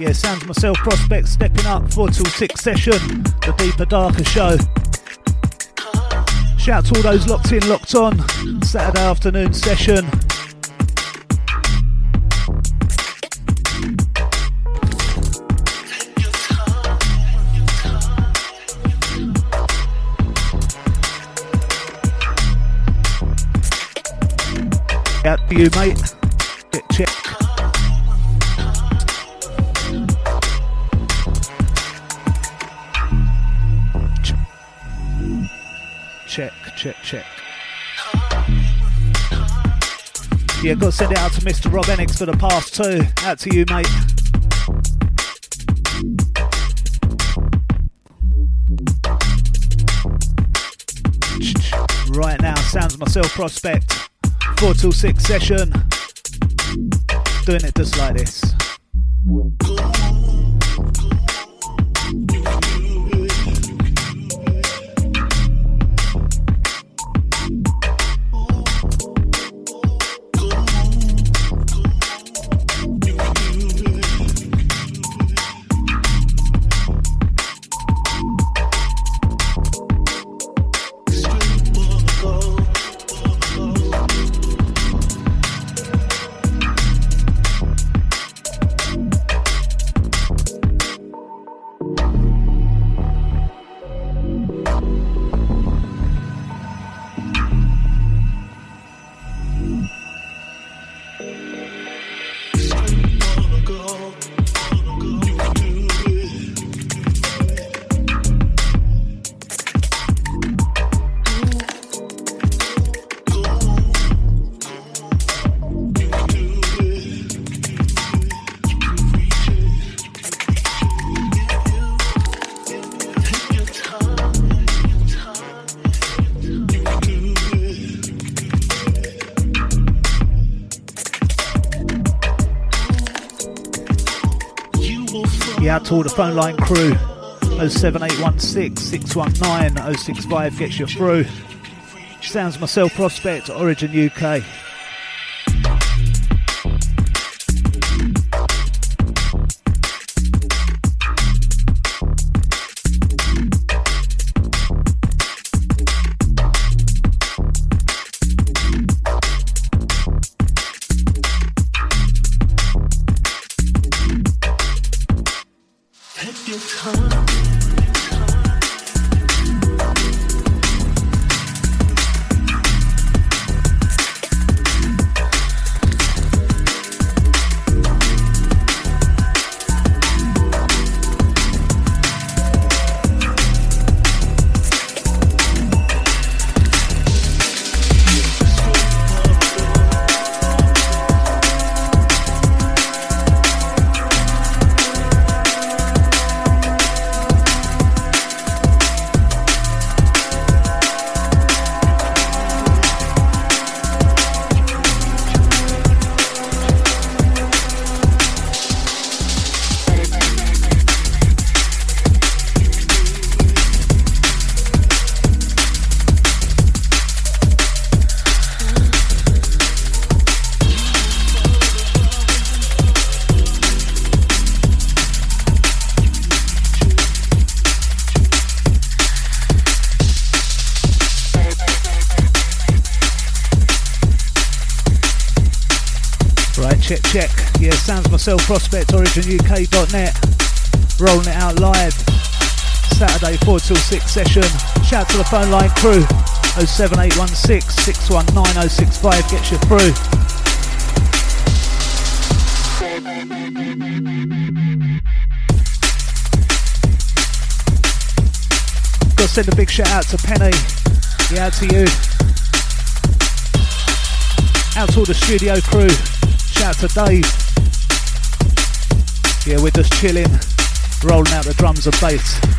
Yeah, sounds myself, Prospect, stepping up, 4 till 6 session, the Deeper Darker show. Shout to all those locked in, locked on, Saturday afternoon session. Out to you, mate. Yeah, got to send it out to Mr. Rob Enix for the past two. Out to you, mate. Right now, sounds myself prospect. Four till six session. Doing it just like this. To all the phone line crew. 07816 619 065 gets you through. Sounds myself prospect, Origin UK. Myself, Prospect, OriginUK.net. Rolling it out live. Saturday, 4 till 6 session. Shout out to the phone line crew. 07816 619 065 gets you through. Got to send a big shout out to Penny. Yeah, to you. Out to all the studio crew. Shout out to Dave. Yeah, we're just chilling, rolling out the drums and bass.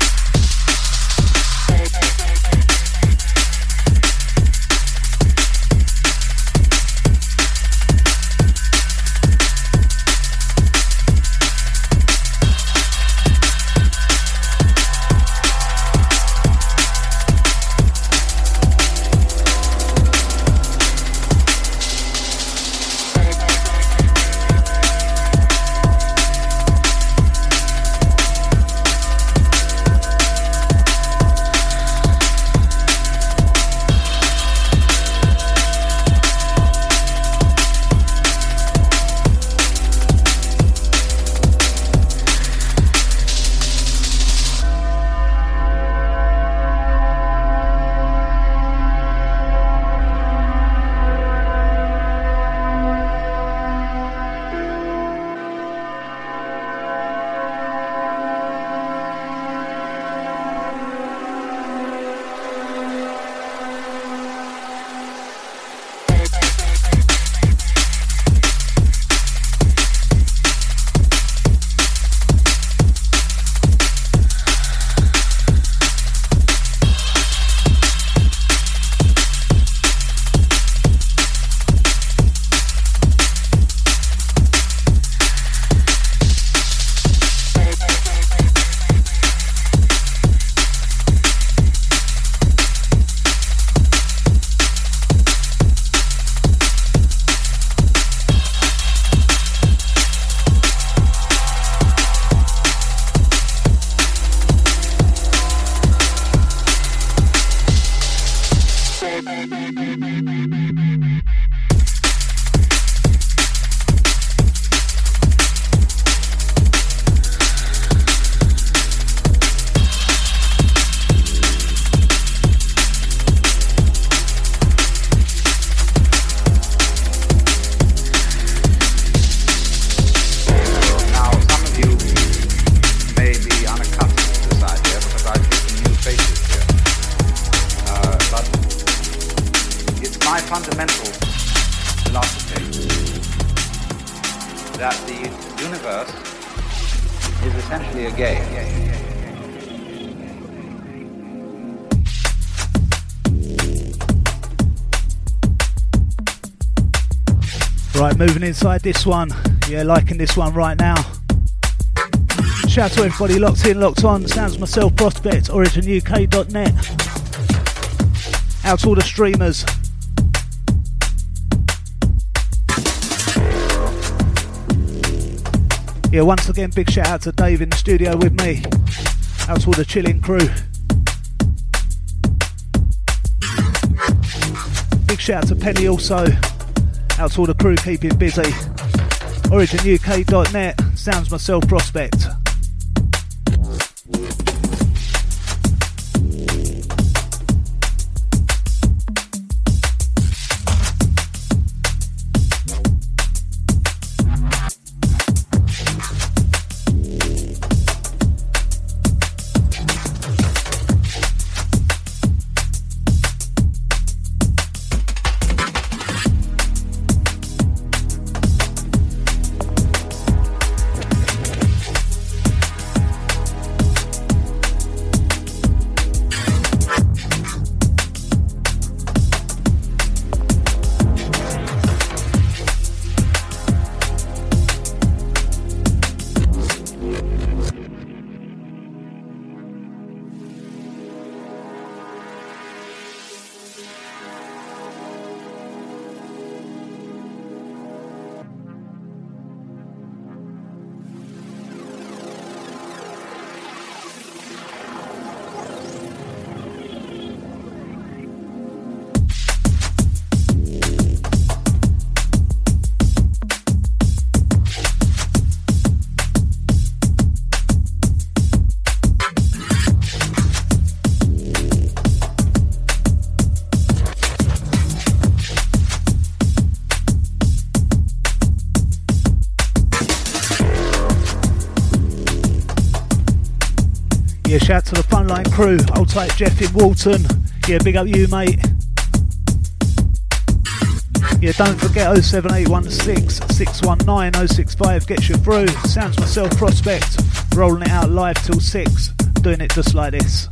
This one. Yeah, liking this one right now. Shout out to everybody locked in, locked on. Sounds myself, Prospect, OriginUK.net. Out to all the streamers. Yeah, once again, big shout out to Dave in the studio with me. Out to all the chilling crew. Big shout out to Penny also. Out to all the crew keeping busy. OriginUK.net, sounds myself prospect. Crew. Old tight Jeff in Walton. Yeah, big up you, mate. Yeah, don't forget 07816 619 065 gets you through. Sounds myself prospect. Rolling it out live till 6. Doing it just like this.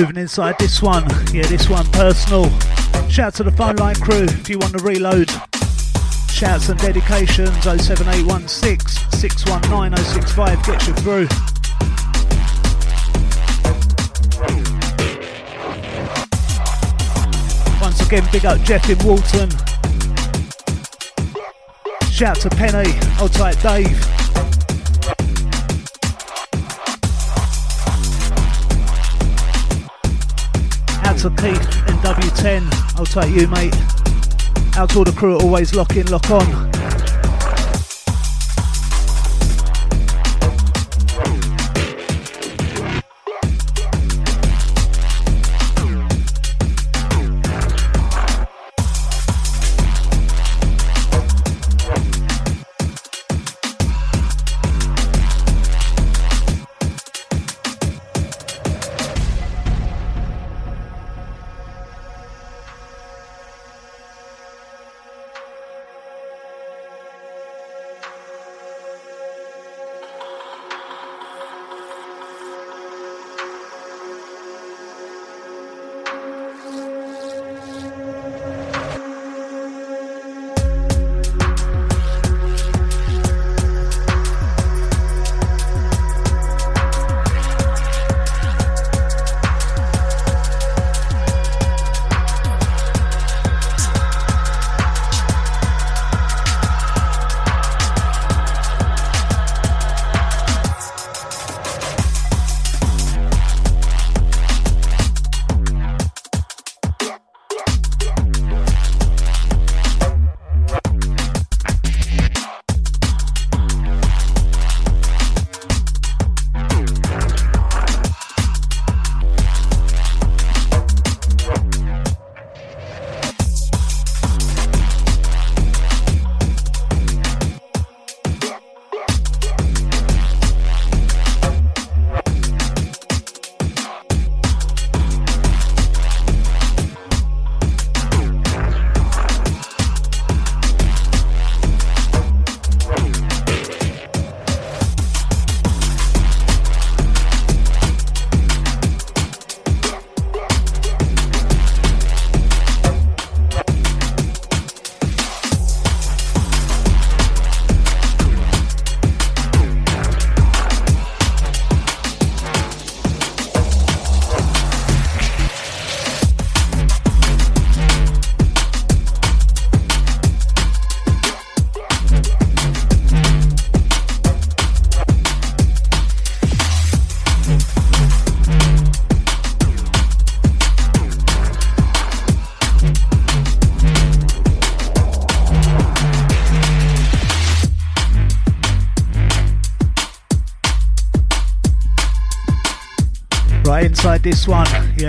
Moving inside this one. Yeah, this one personal. Shout to the phone line crew if you want to reload. Shouts and dedications 07816 619 065 gets you through. Once again, big up Jeff in Walton. Shout to Penny, old tight Dave. To Keith in W10. I'll take you, mate. Out to all the crew, always lock in, lock on.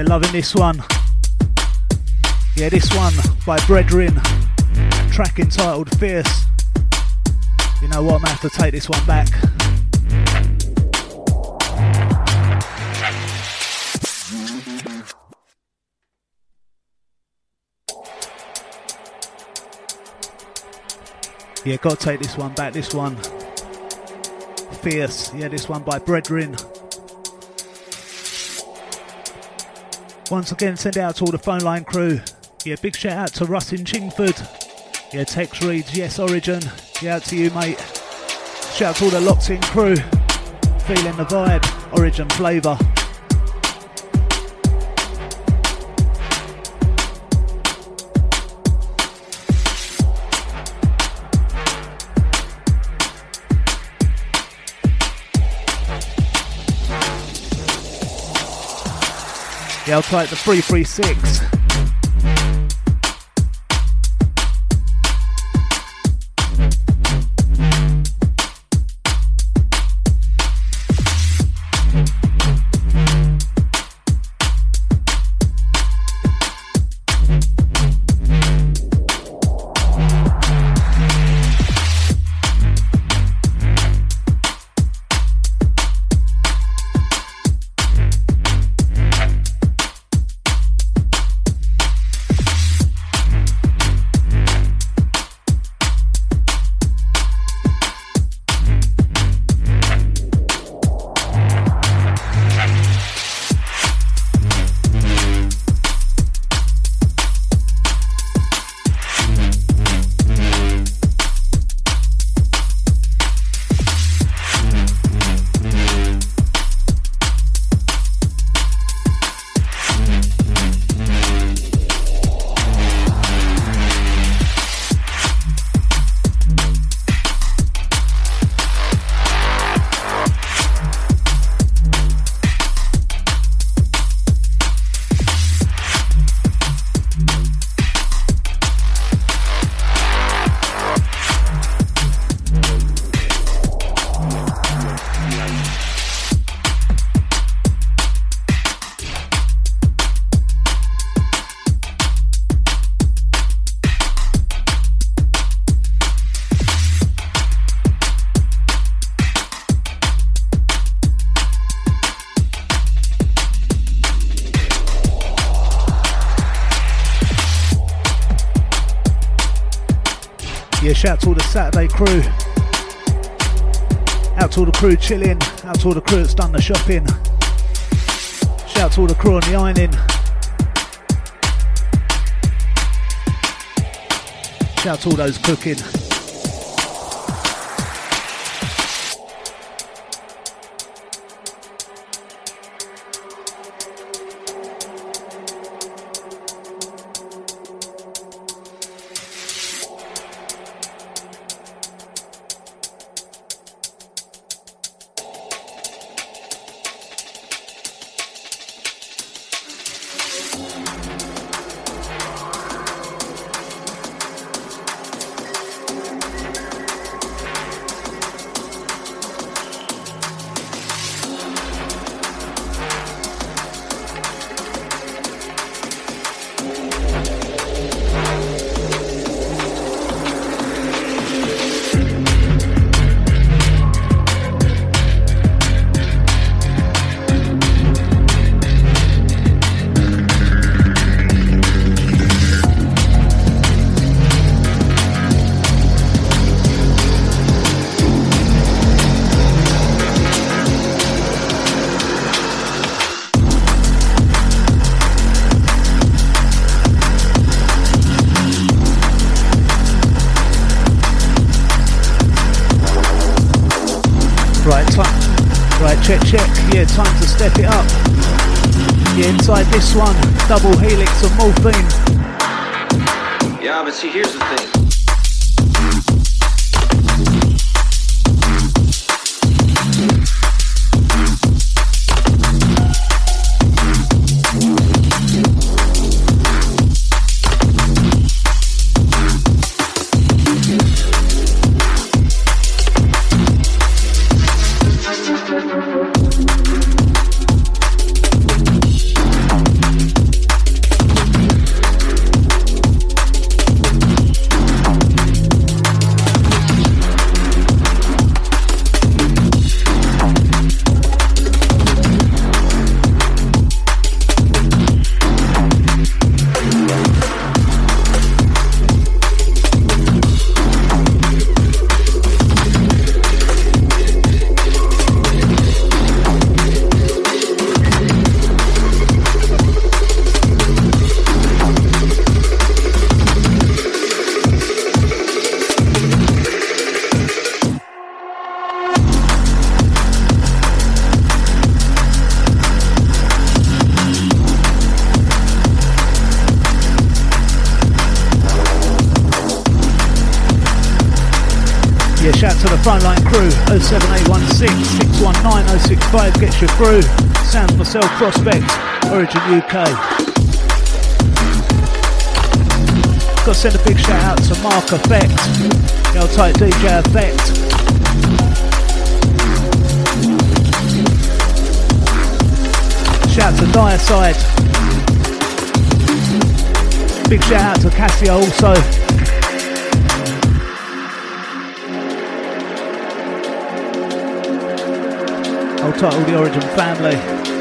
Yeah, loving this one. Yeah, this one by Brethren. Track entitled Fierce. You know what, I'm gonna have to take this one back. Yeah, gotta take this one back. This one. Fierce. Yeah, this one by Brethren. Once again, send out to all the phone line crew. Yeah, big shout out to Russ in Chingford. Yeah, text reads, yes, Origin. Yeah, out to you, mate. Shout out to all the locked in crew. Feeling the vibe, Origin flavour. Yeah, I'll it the 336. Shout out to all the Saturday crew. Out to all the crew chilling. Out to all the crew that's done the shopping. Shout out to all the crew on the ironing. Shout out to all those cooking. Through. Sounds myself, Prospect, Origin UK. Got to send a big shout out to Mark Effect, the tight DJ Effect. Shout out to Diaside. Big shout out to Cassia also. Title The Origin Family.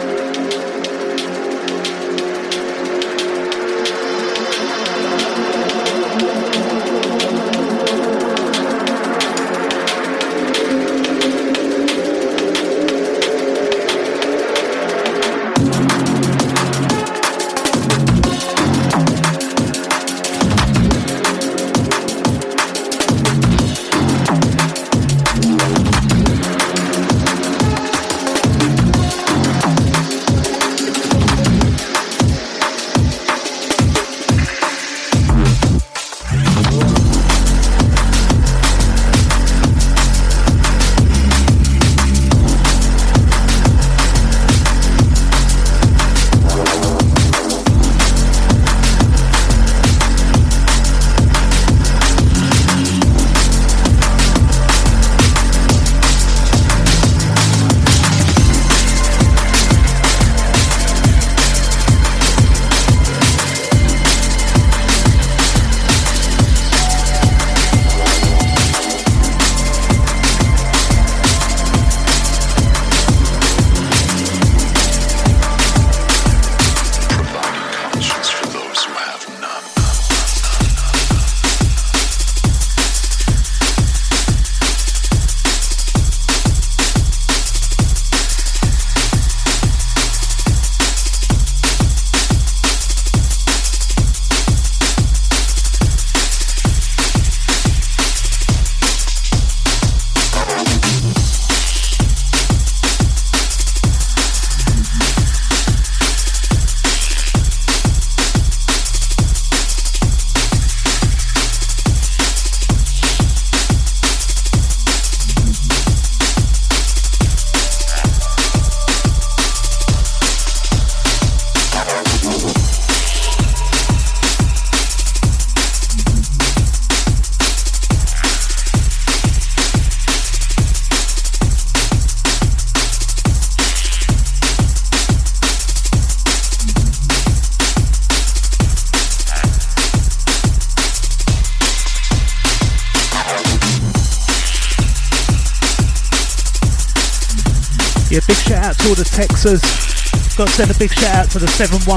Texas. Got to send a big shout out to the 715.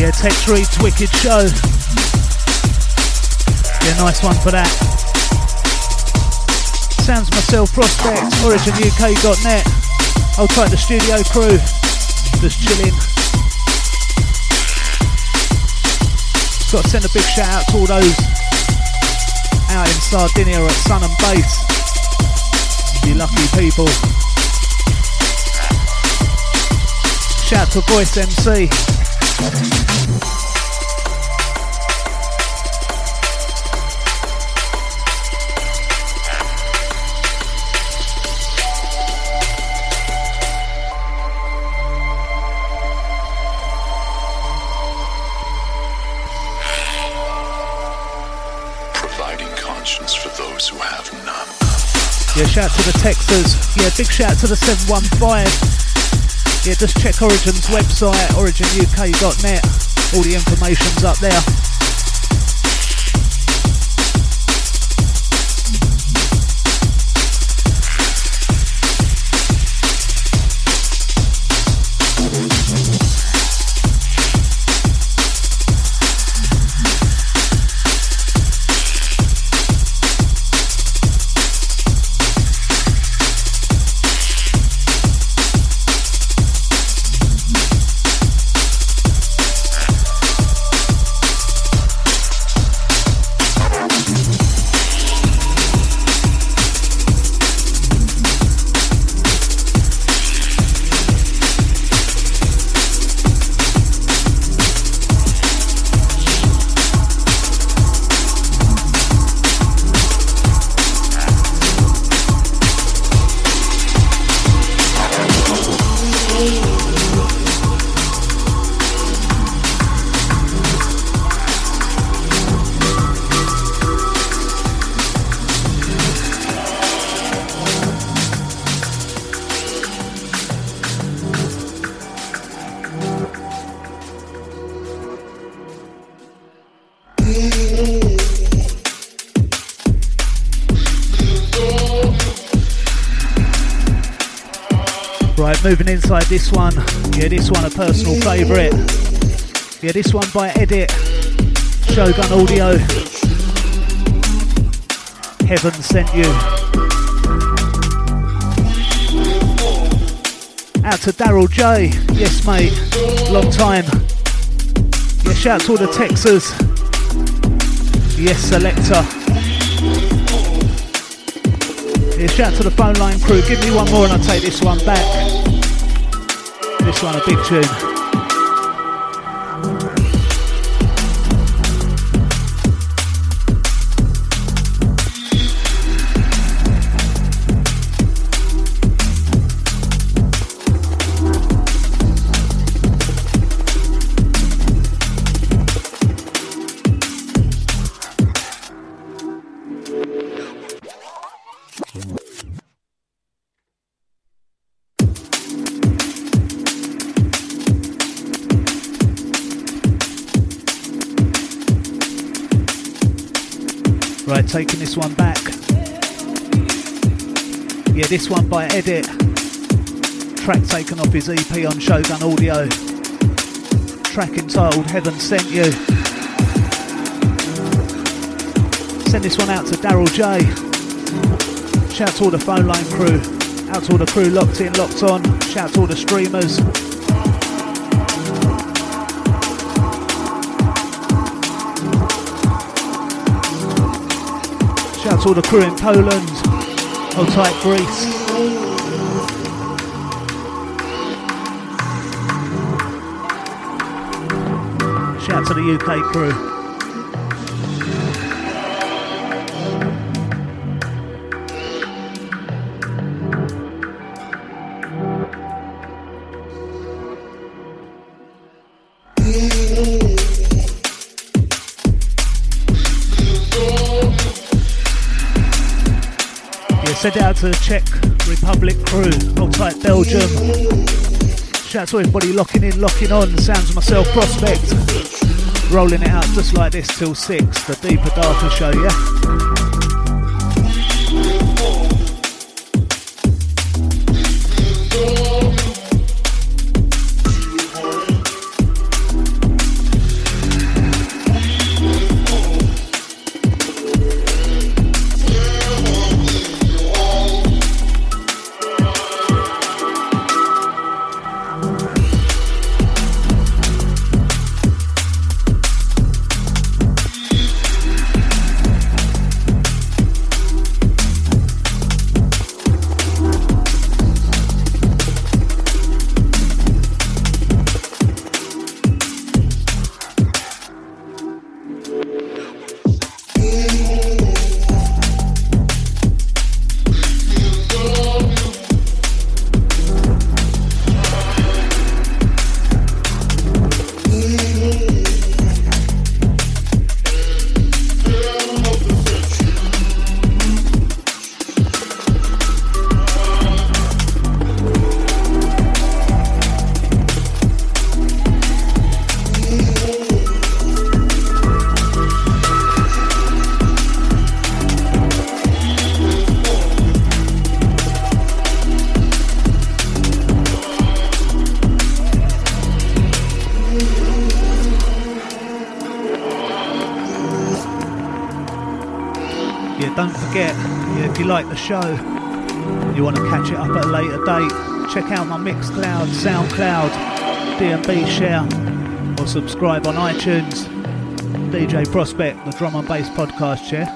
Yeah, Tex Reed's Wicked Show. Yeah, nice one for that. Sounds myself, Prospect, OriginUK.net. I'll try the studio crew. Just chilling. Got to send a big shout out to all those out in Sardinia at Sun and Bass you lucky people. Shout to Voice MC. Yeah, shout to the Texas. Yeah, big shout to the 715. Yeah, just check Origin's website, originuk.net. All the information's up there. Moving inside this one. Yeah, this one a personal favourite. Yeah, this one by Edit. Shogun Audio. Heaven sent you. Out to Daryl J. Yes, mate. Long time. Yeah, shout to all the Texas. Yes, selector. Yeah, shout to the phone line crew. Give me one more and I'll take this one back. This one a big tune. This one by Edit. Track taken off his EP on Shogun Audio. Track entitled Heaven Sent You. Send this one out to Daryl J. Shout to all the phone line crew. Out to all the crew locked in, locked on. Shout to all the streamers. Shout to all the crew in Poland. Hold tight, Greece. Shout out to the UK crew. To the Czech Republic crew, outside Belgium. Shout out to everybody locking in, locking on. Sounds myself, Prospect. Rolling it out just like this till six. The Deeper Darker Show, yeah? Like the show, you want to catch it up at a later date, check out my Mixcloud, Soundcloud, DNB share, or subscribe on iTunes. DJ Prospect, the drum and bass podcast, yeah?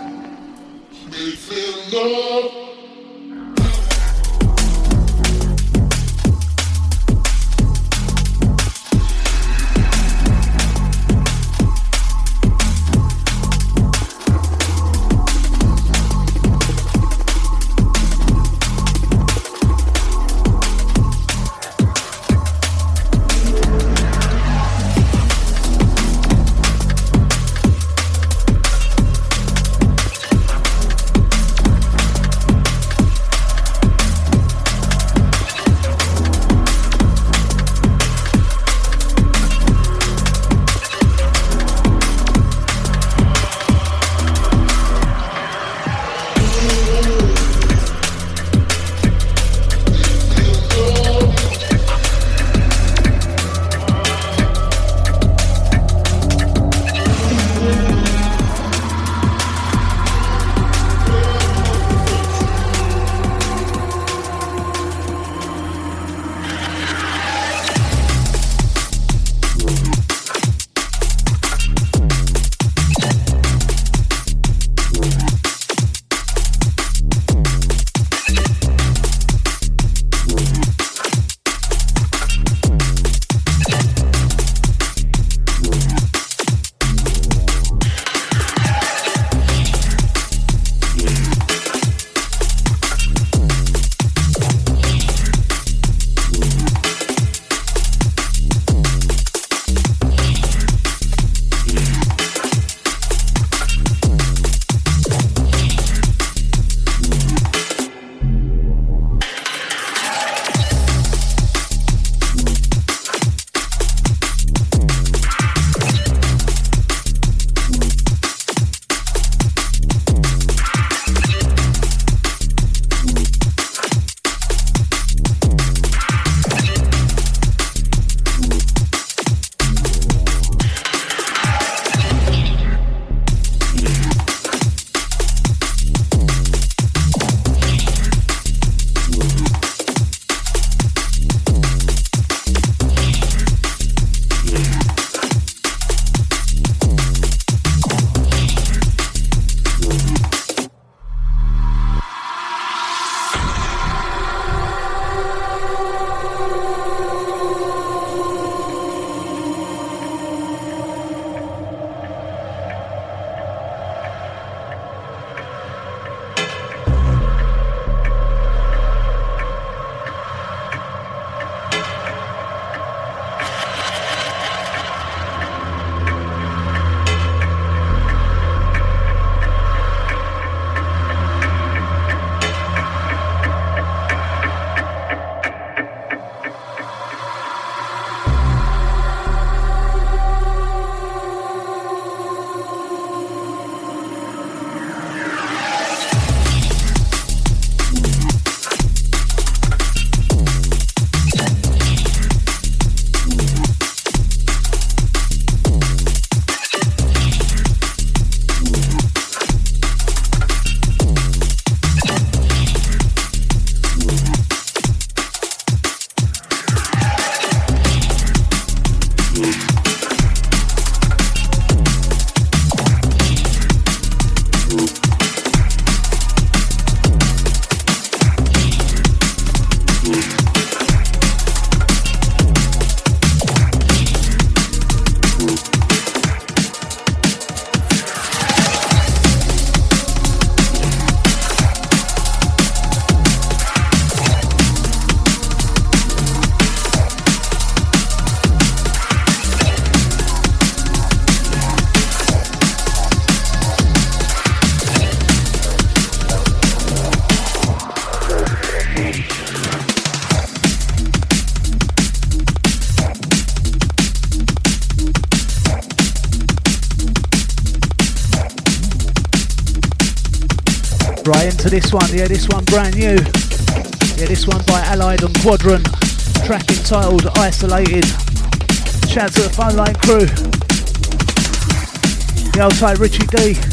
This one, yeah, this one brand new. Yeah, this one by Allied and Quadrant. Track entitled Isolated. Shout to the line crew. The old tight Richie D.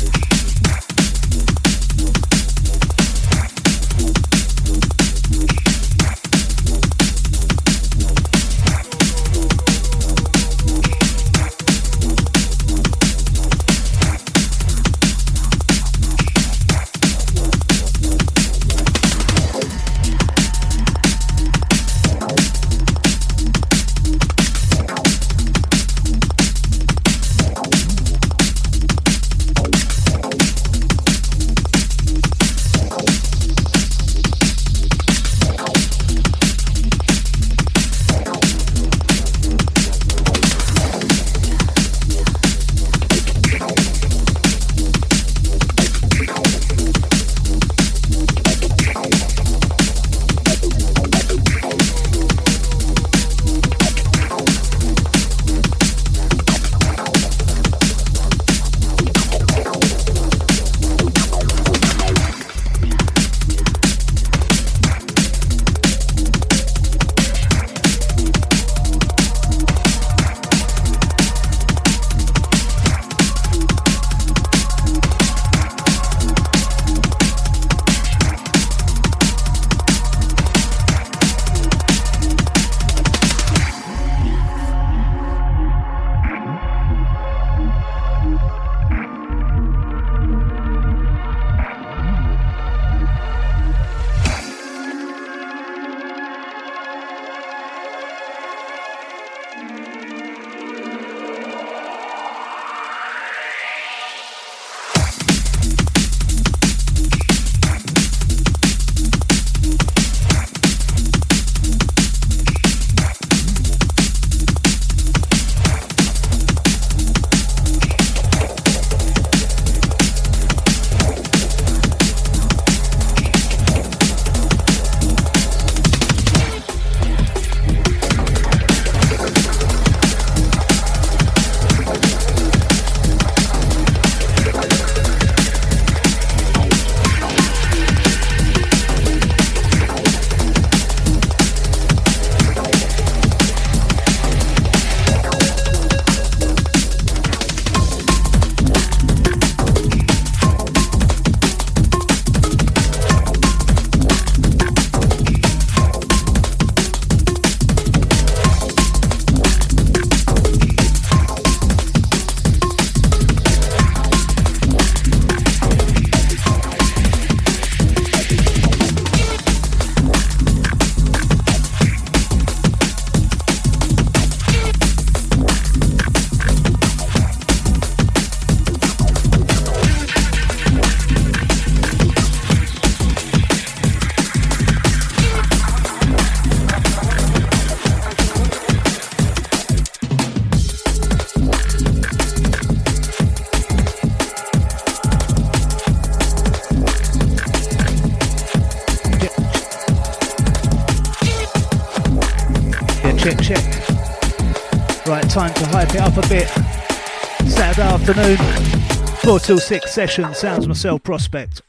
4 till 6 session, sounds myself prospect.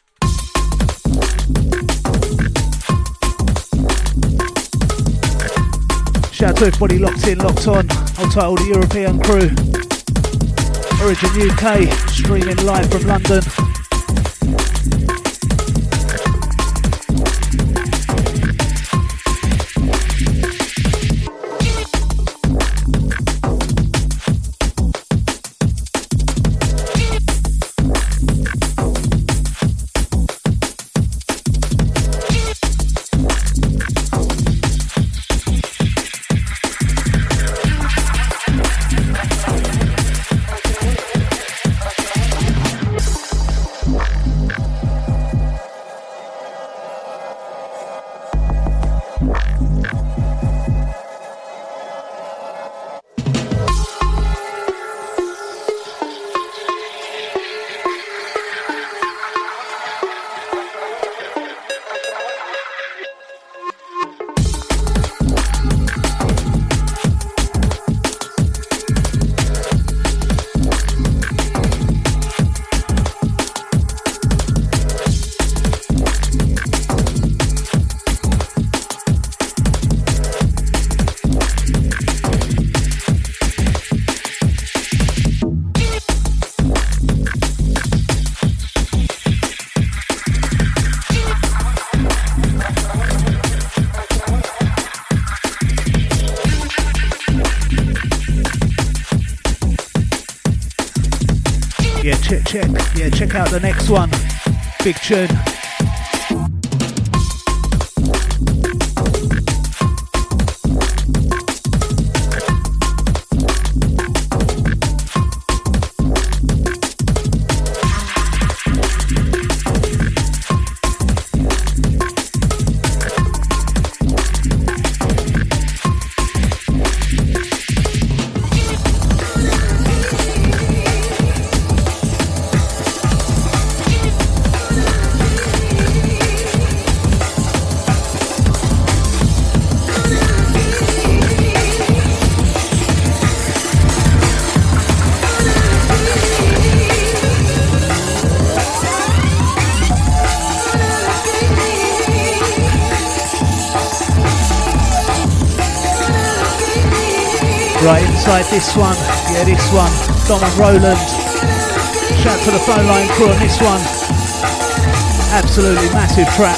Shout out to everybody locked in, locked on. I'll title the European crew. Origin UK, streaming live from London. Check out the next one. Big tune. Inside this one, yeah, this one, Dom and Roland. Shout to the phone line crew on this one. Absolutely massive track.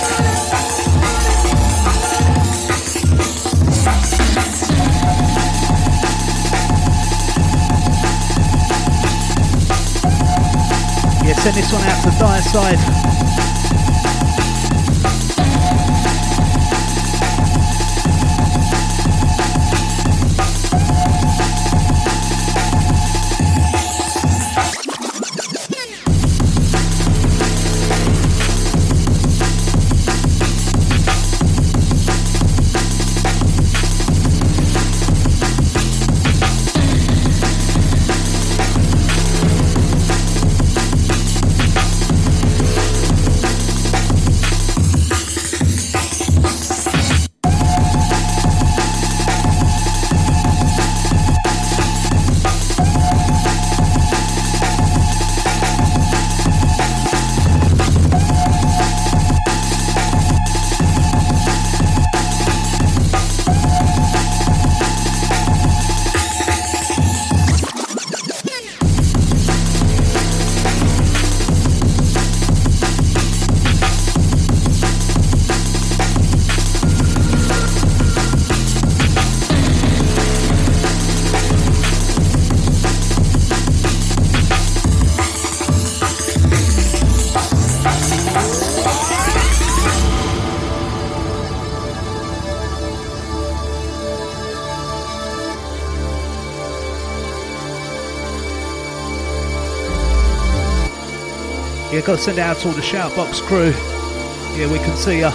Yeah, send this one out to Dire Side. Got to send out to all the Shoutbox crew. Yeah, we can see ya.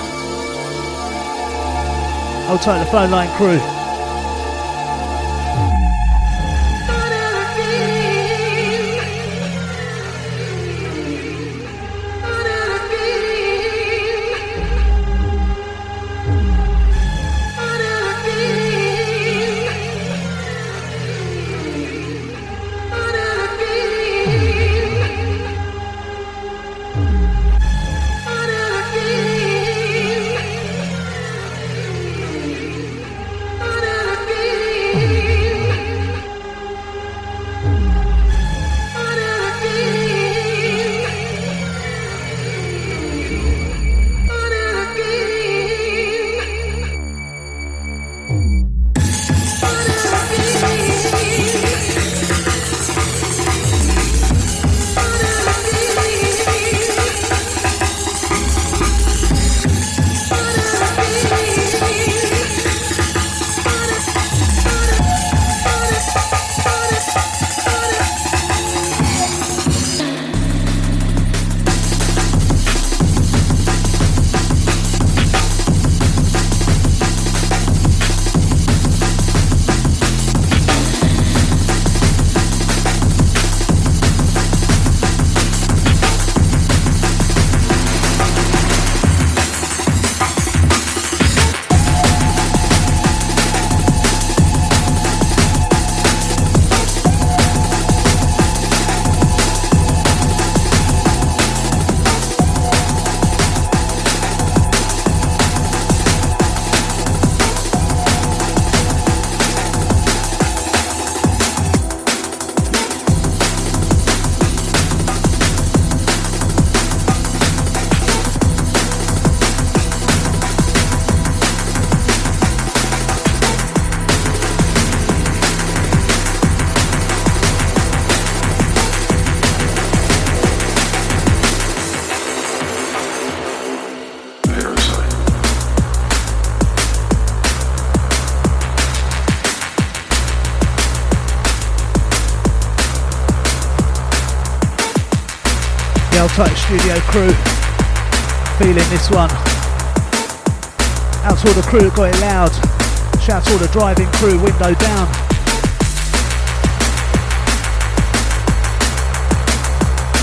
I'll take the phone line crew. Tight studio crew feeling this one. Out to all the crew that got it loud. Shout to all the driving crew, window down.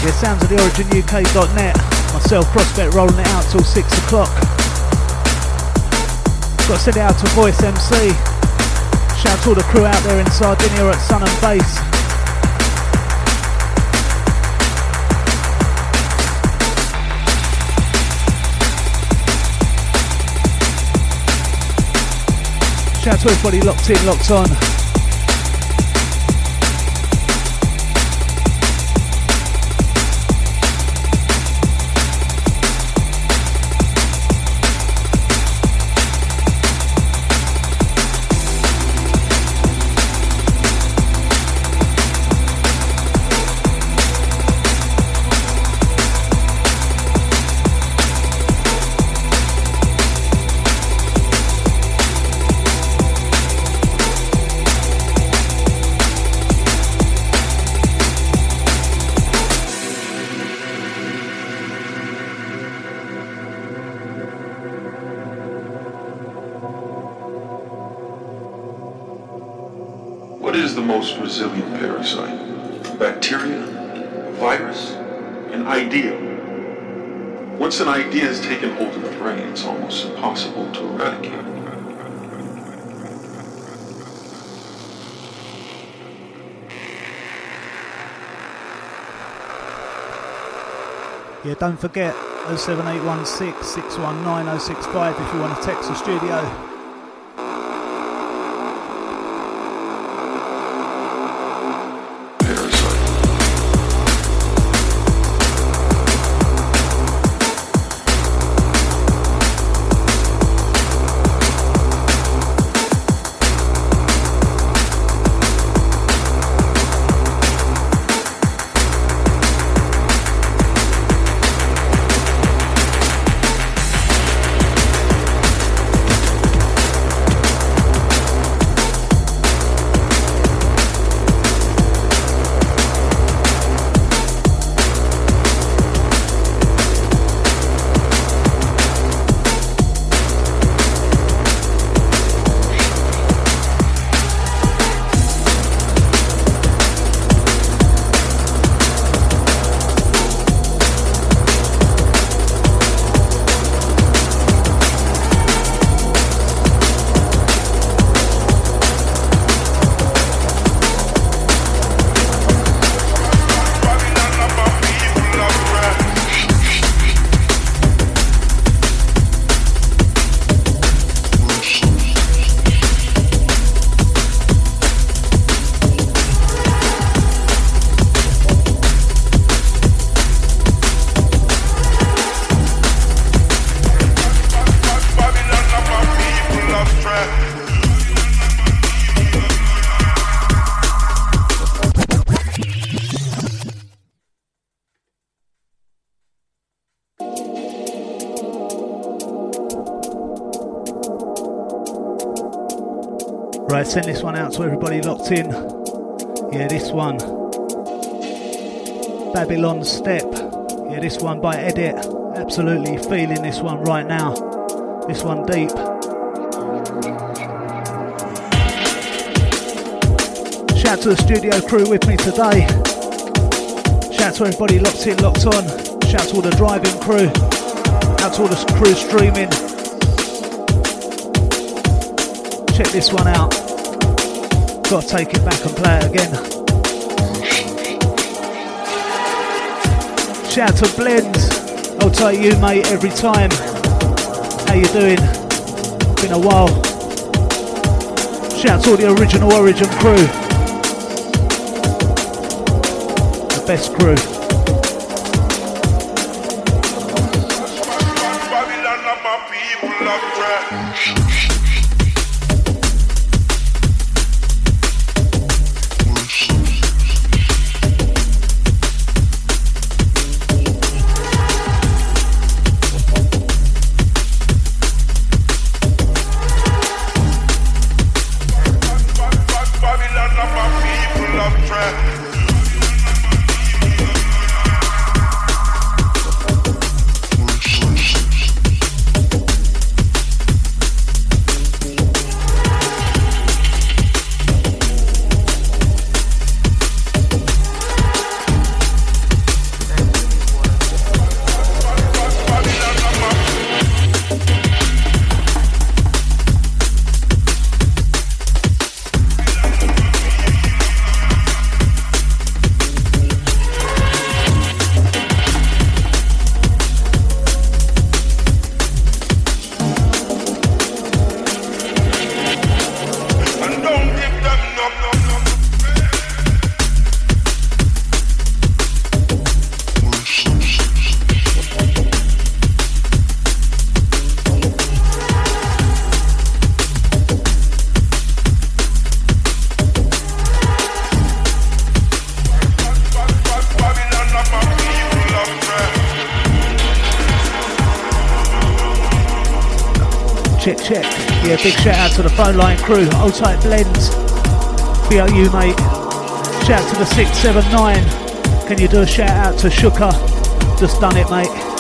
Yeah, sounds of the originuk.net. Myself, Prospect, rolling it out till 6 o'clock. Got to send it out to Voice MC. Shout to all the crew out there in Sardinia at Sun and Bass. Shout out to everybody locked in, locked on. Don't forget 07816 619 065 if you want to text the studio. Send this one out to everybody locked in. Yeah, this one. Babylon Step. Yeah, this one by Edit. Absolutely feeling this one right now. This one deep. Shout to the studio crew with me today. Shout to everybody locked in, locked on. Shout to all the driving crew. Out to all the crew streaming. Check this one out. Gotta take it back and play it again. Shout to Blends. I'll tell you, mate, every time. How you doing? Been a while. Shout to all the original Origin crew. The best crew. Big shout out to the phone line crew. Old type blends. You, mate. Shout out to the 679. Can you do a shout out to Shuka? Just done it, mate.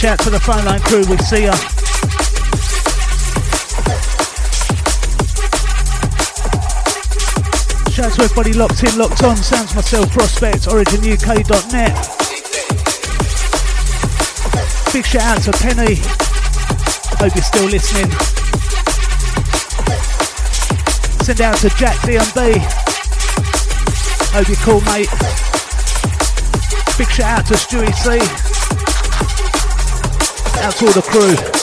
Shout to the phone line crew, we see ya. Shout to everybody locked in, locked on. Sounds myself, Prospect, OriginUK.net. Big shout out to Penny. Hope you're still listening. Send out to Jack DMB. Hope you're cool, mate. Big shout out to Stewie C. Out to all the crew.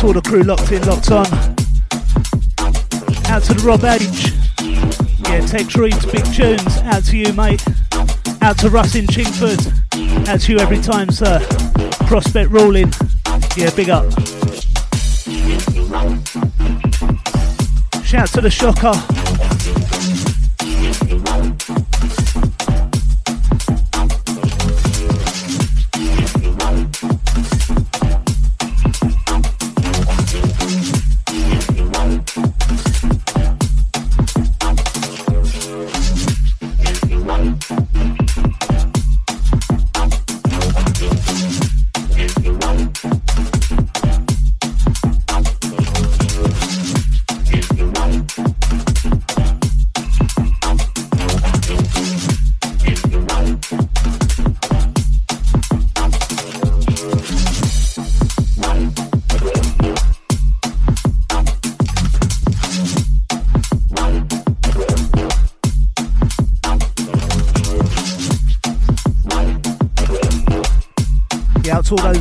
To all the crew locked in, locked on. Out to the Rob H. Yeah, Tex Reed's big tunes. Out to you, mate. Out to Russ in Chingford. Out to you every time, sir. Prospect rolling. Yeah, big up. Shout to the shocker.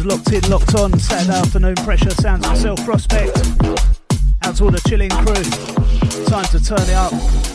Locked in, locked on. Saturday afternoon pressure sounds myself prospect. Out to all the chilling crew. Time to turn it up.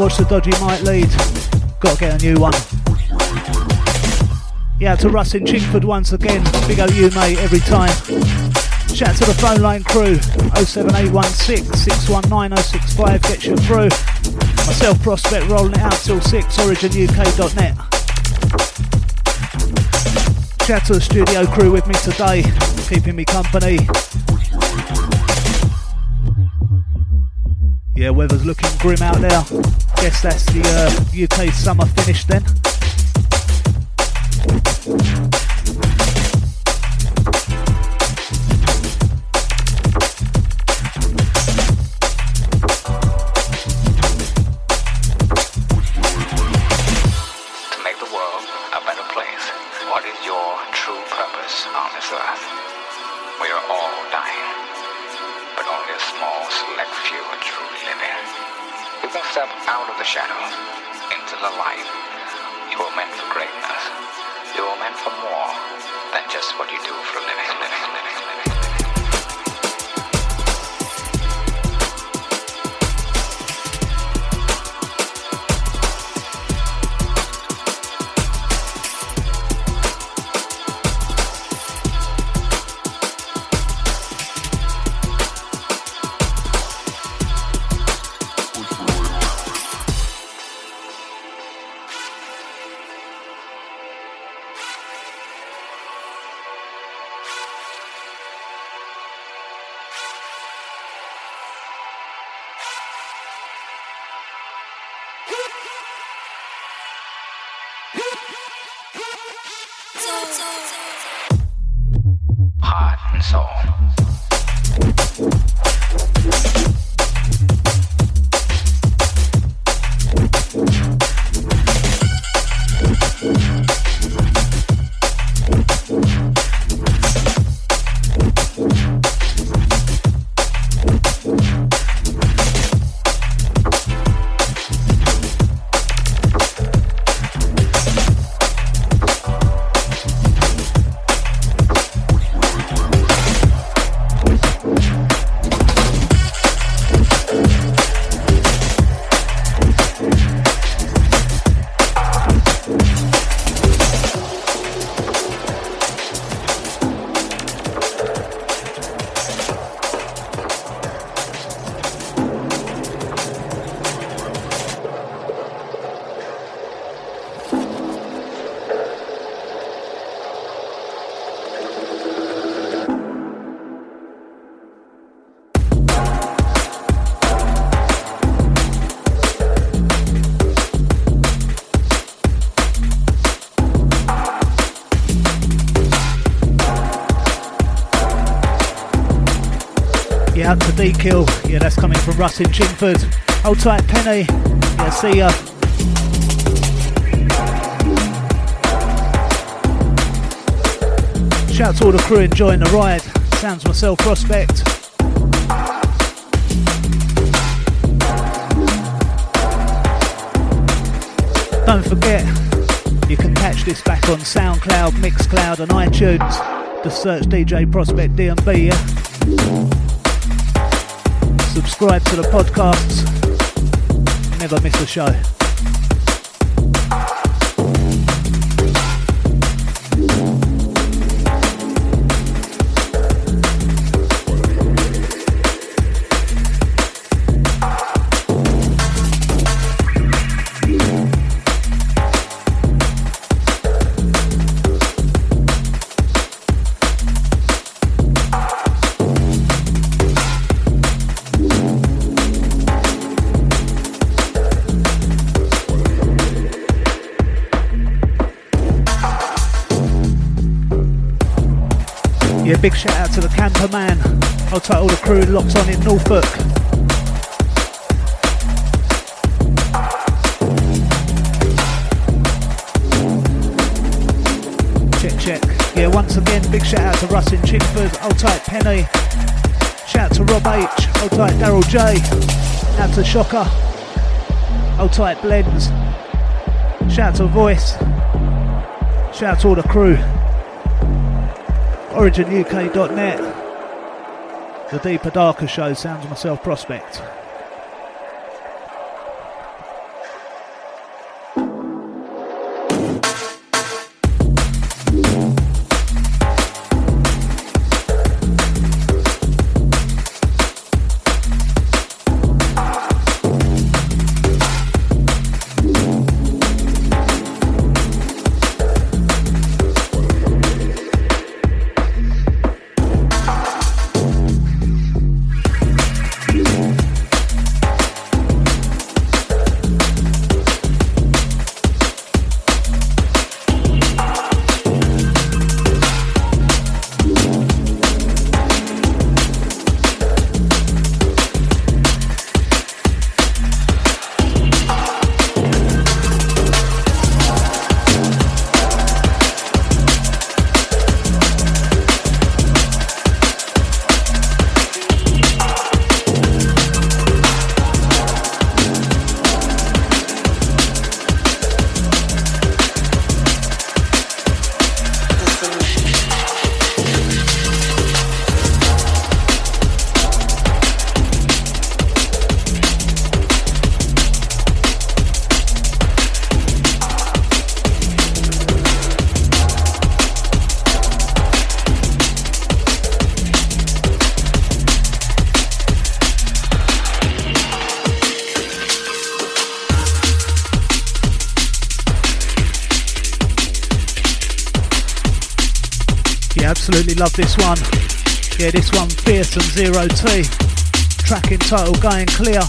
Watch the dodgy might lead. Gotta get a new one. Yeah, to Russ in Chingford once again. Big O mate, every time. Shout out to the phone line crew 07816 619 065 gets you through. Myself, Prospect, rolling it out till 6, originuk.net. Shout to the studio crew with me today, keeping me company. Yeah, weather's looking grim out there. Guess that's the uh, UK summer finish then. Kill. Yeah, that's coming from Russ in Chingford. Hold tight, Penny. Yeah, see ya. Shout to all the crew enjoying the ride. Sounds myself, Prospect. Don't forget, you can catch this back on SoundCloud, Mixcloud, and iTunes. Just search DJ Prospect DNB, yeah? Subscribe to the podcast, Never miss a show. Big shout out to the camper man. I'll take all the crew locked on in Norfolk. Check, check. Yeah, once again, big shout out to Russ in Chingford. I'll type Penny. Shout out to Rob H. I'll type Daryl J. Out to Shocker. I'll type Blends. Shout out to Voice. Shout out to all the crew originuk.net. The Deeper Darker Show sounds myself prospect. Love this one. Yeah, this one, Fierce and Zero T. Track entitled Going Clear.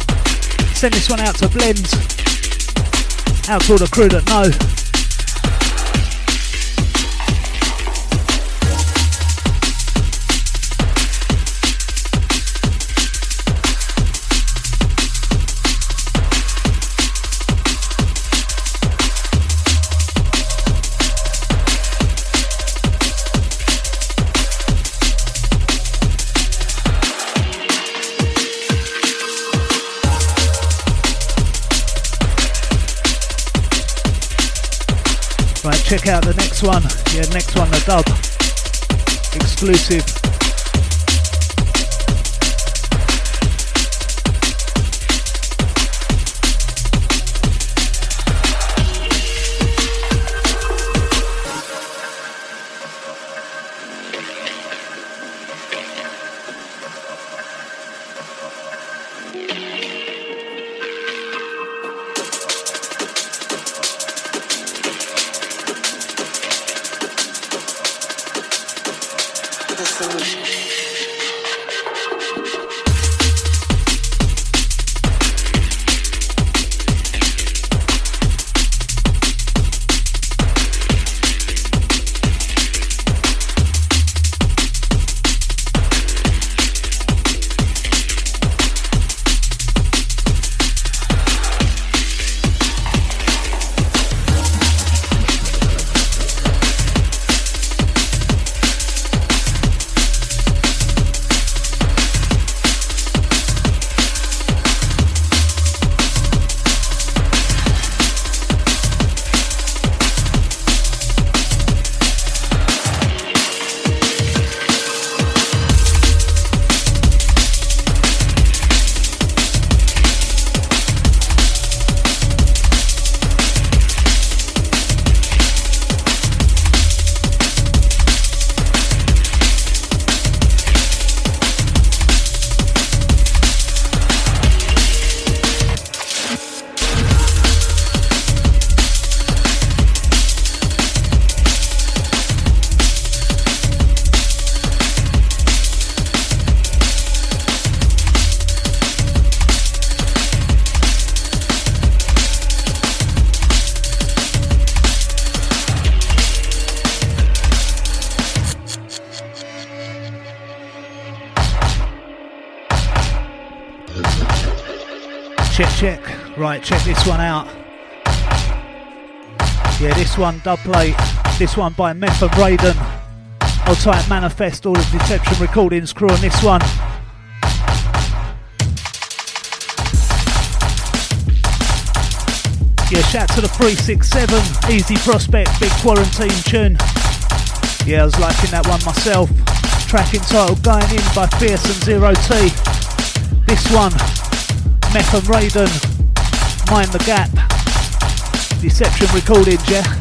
Send this one out to Blends. Out to all the crew that know. Next one. Yeah, next one, the dub. Exclusive. One, dub plate. This one by Meth and Raiden. I'll type manifest all of Deception Recordings crew on this one. Yeah, shout to the 367, Easy Prospect, Big Quarantine tune. Yeah, I was liking that one myself. Track entitled Going In by Fierce and Zero T. This one, Meth and Raiden, Mind the Gap. Deception recordings, yeah?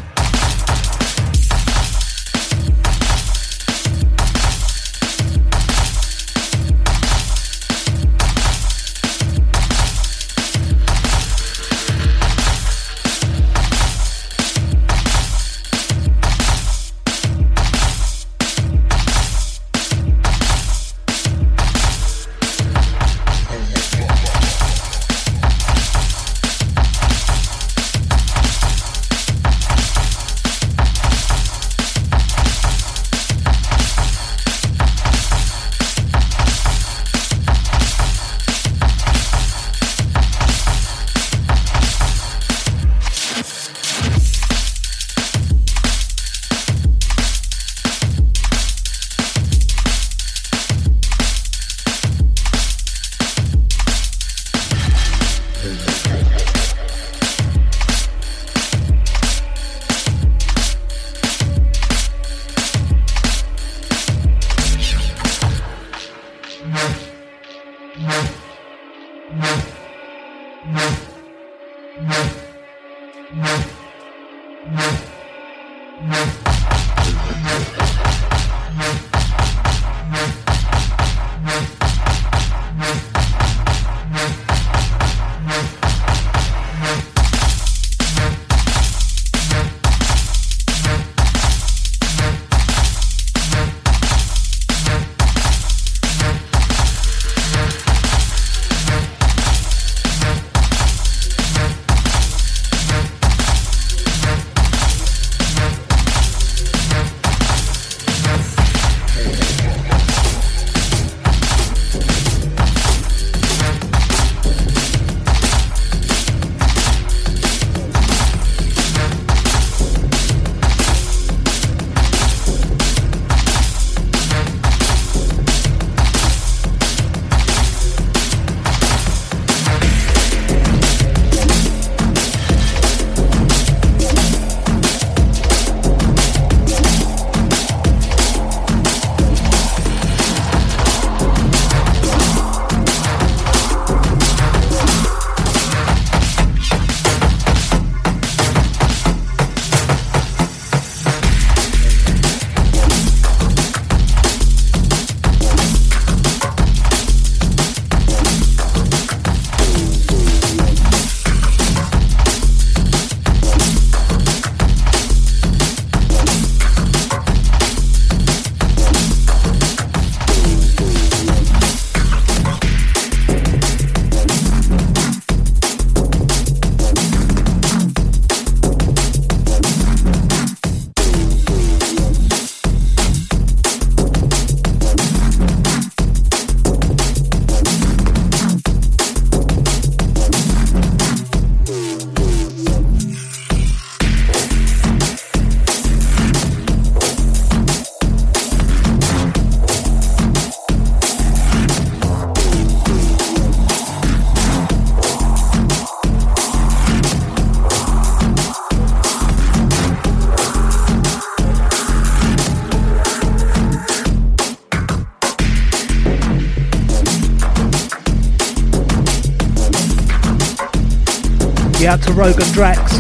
Rogan Drax.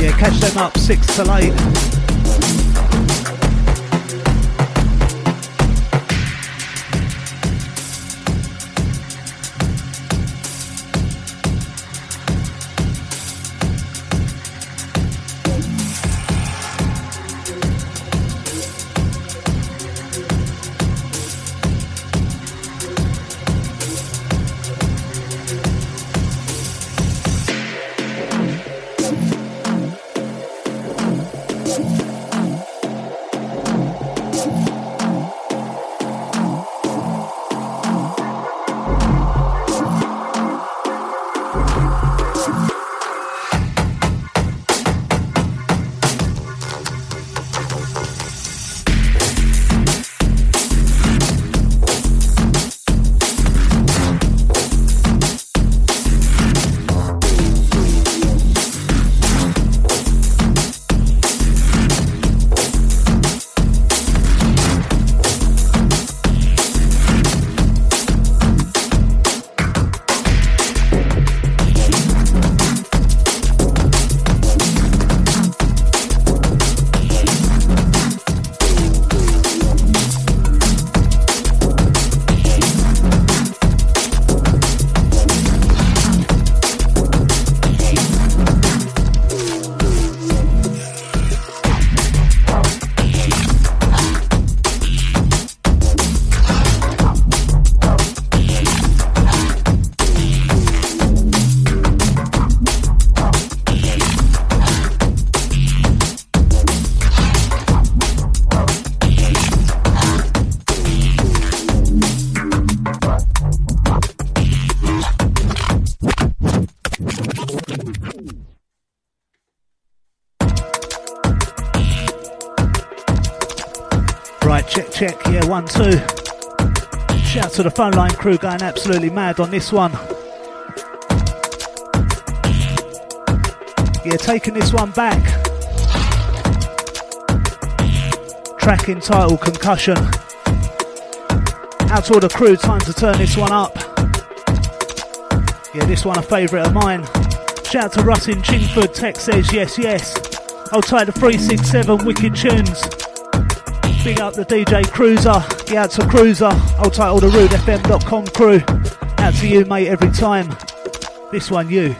Yeah, catch them up six to eight. Phone line crew going absolutely mad on this one. Yeah, taking this one back. Track entitled Concussion. Out to all the crew, time to turn this one up. Yeah, this one a favourite of mine. Shout out to Russ in Chingford, Tech says yes, yes. I'll take the 367 wicked tunes. Big up the DJ Cruiser. Out to Cruiser. I'll title the RootFM.com crew. Out to you, mate, every time. This one, you.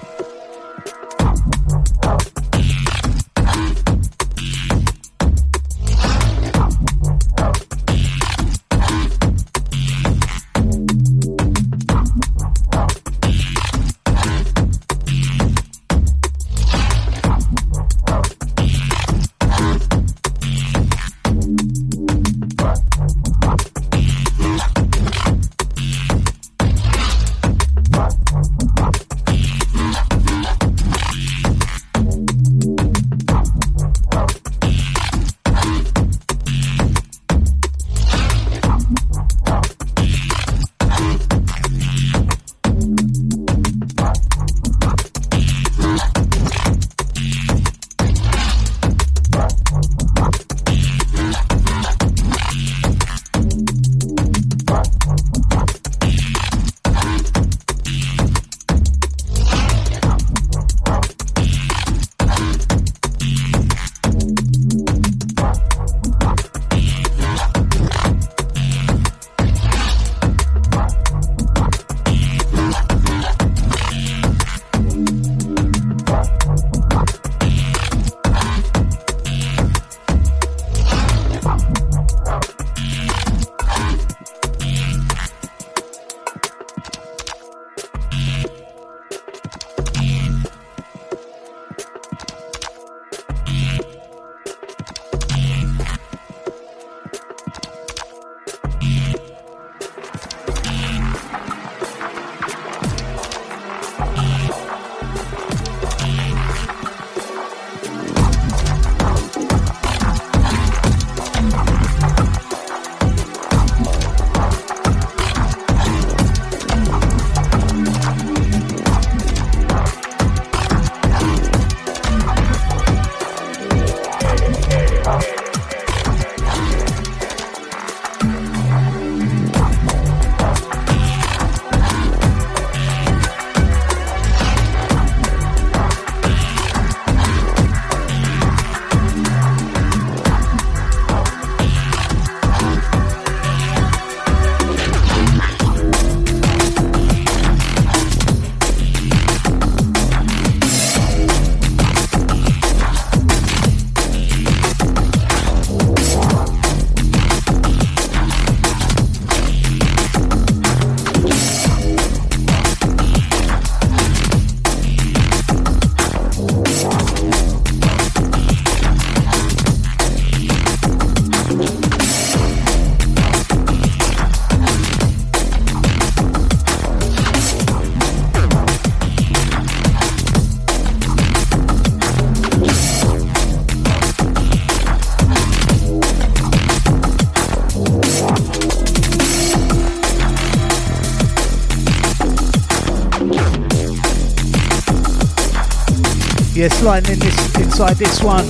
Yeah, sliding in this inside this one.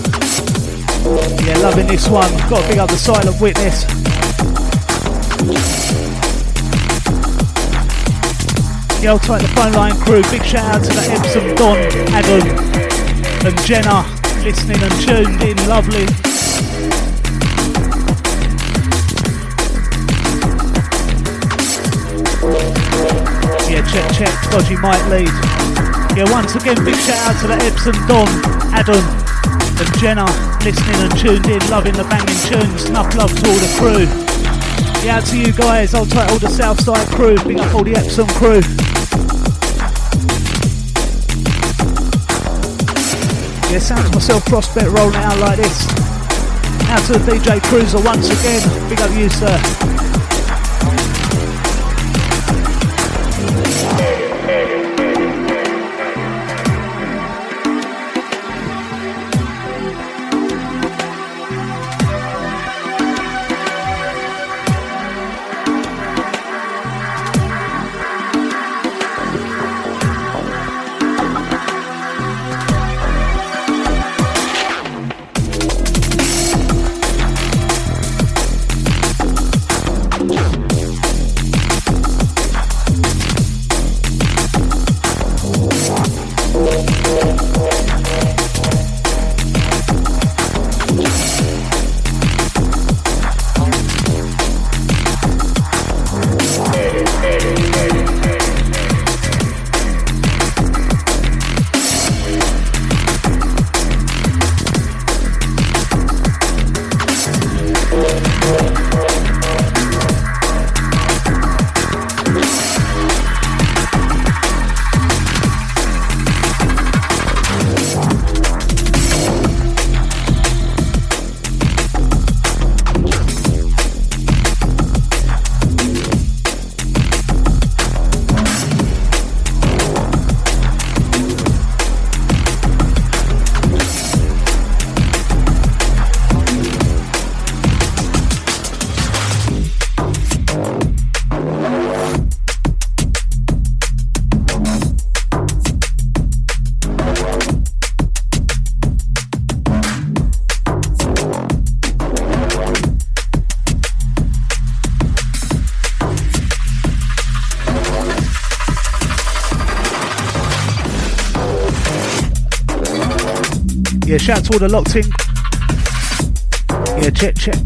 Yeah, loving this one. Got to big up the silent witness. I'll take the phone line crew. Big shout out to the Epsom Don, Adam, and Jenna, listening and tuned in. Lovely. Yeah, check, check. Dodgy might lead. Yeah, once again, big shout out to the Epsom Don, Adam, and Jenna, listening and tuned in, loving the banging tunes. Enough love to all the crew. Yeah, to you guys. I'll take all the Southside crew. Big up all the Epsom crew. Yeah, sounds myself prospect rolling out like this. Out to the DJ Cruiser once again. Big up you, sir. Shout out to all the locked in. Yeah, check, check.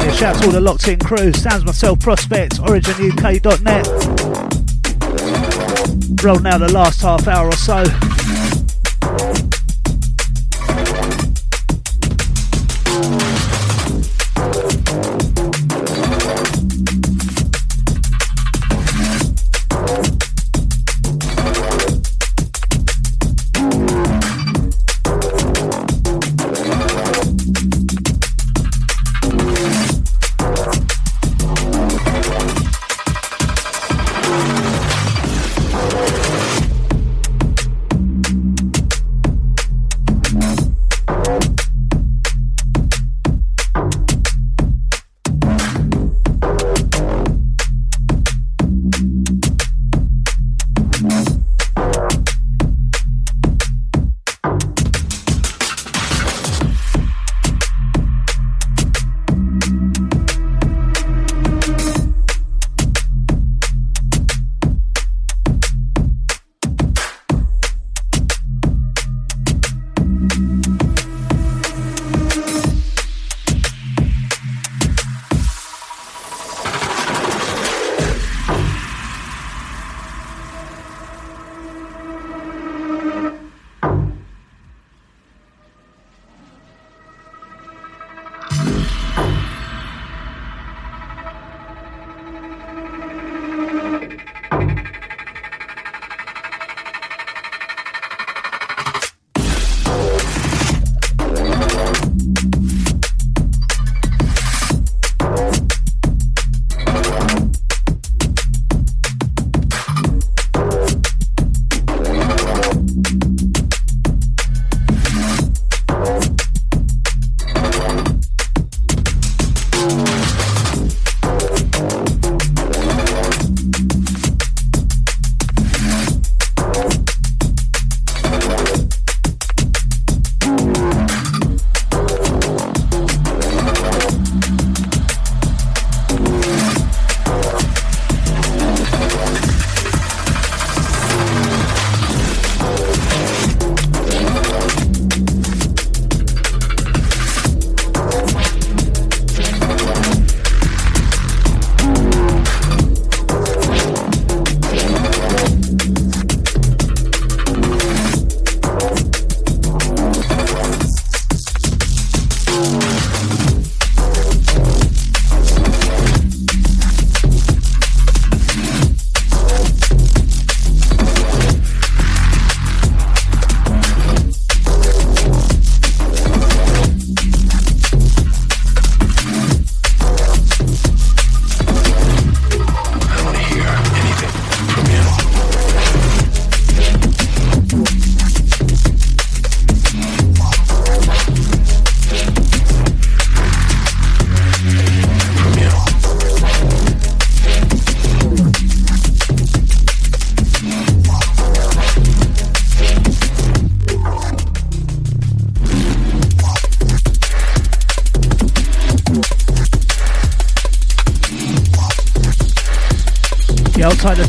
Yeah, shout out to all the locked in crew. Sounds myself, Prospect, OriginUK.net. Rolling out the last half hour or so.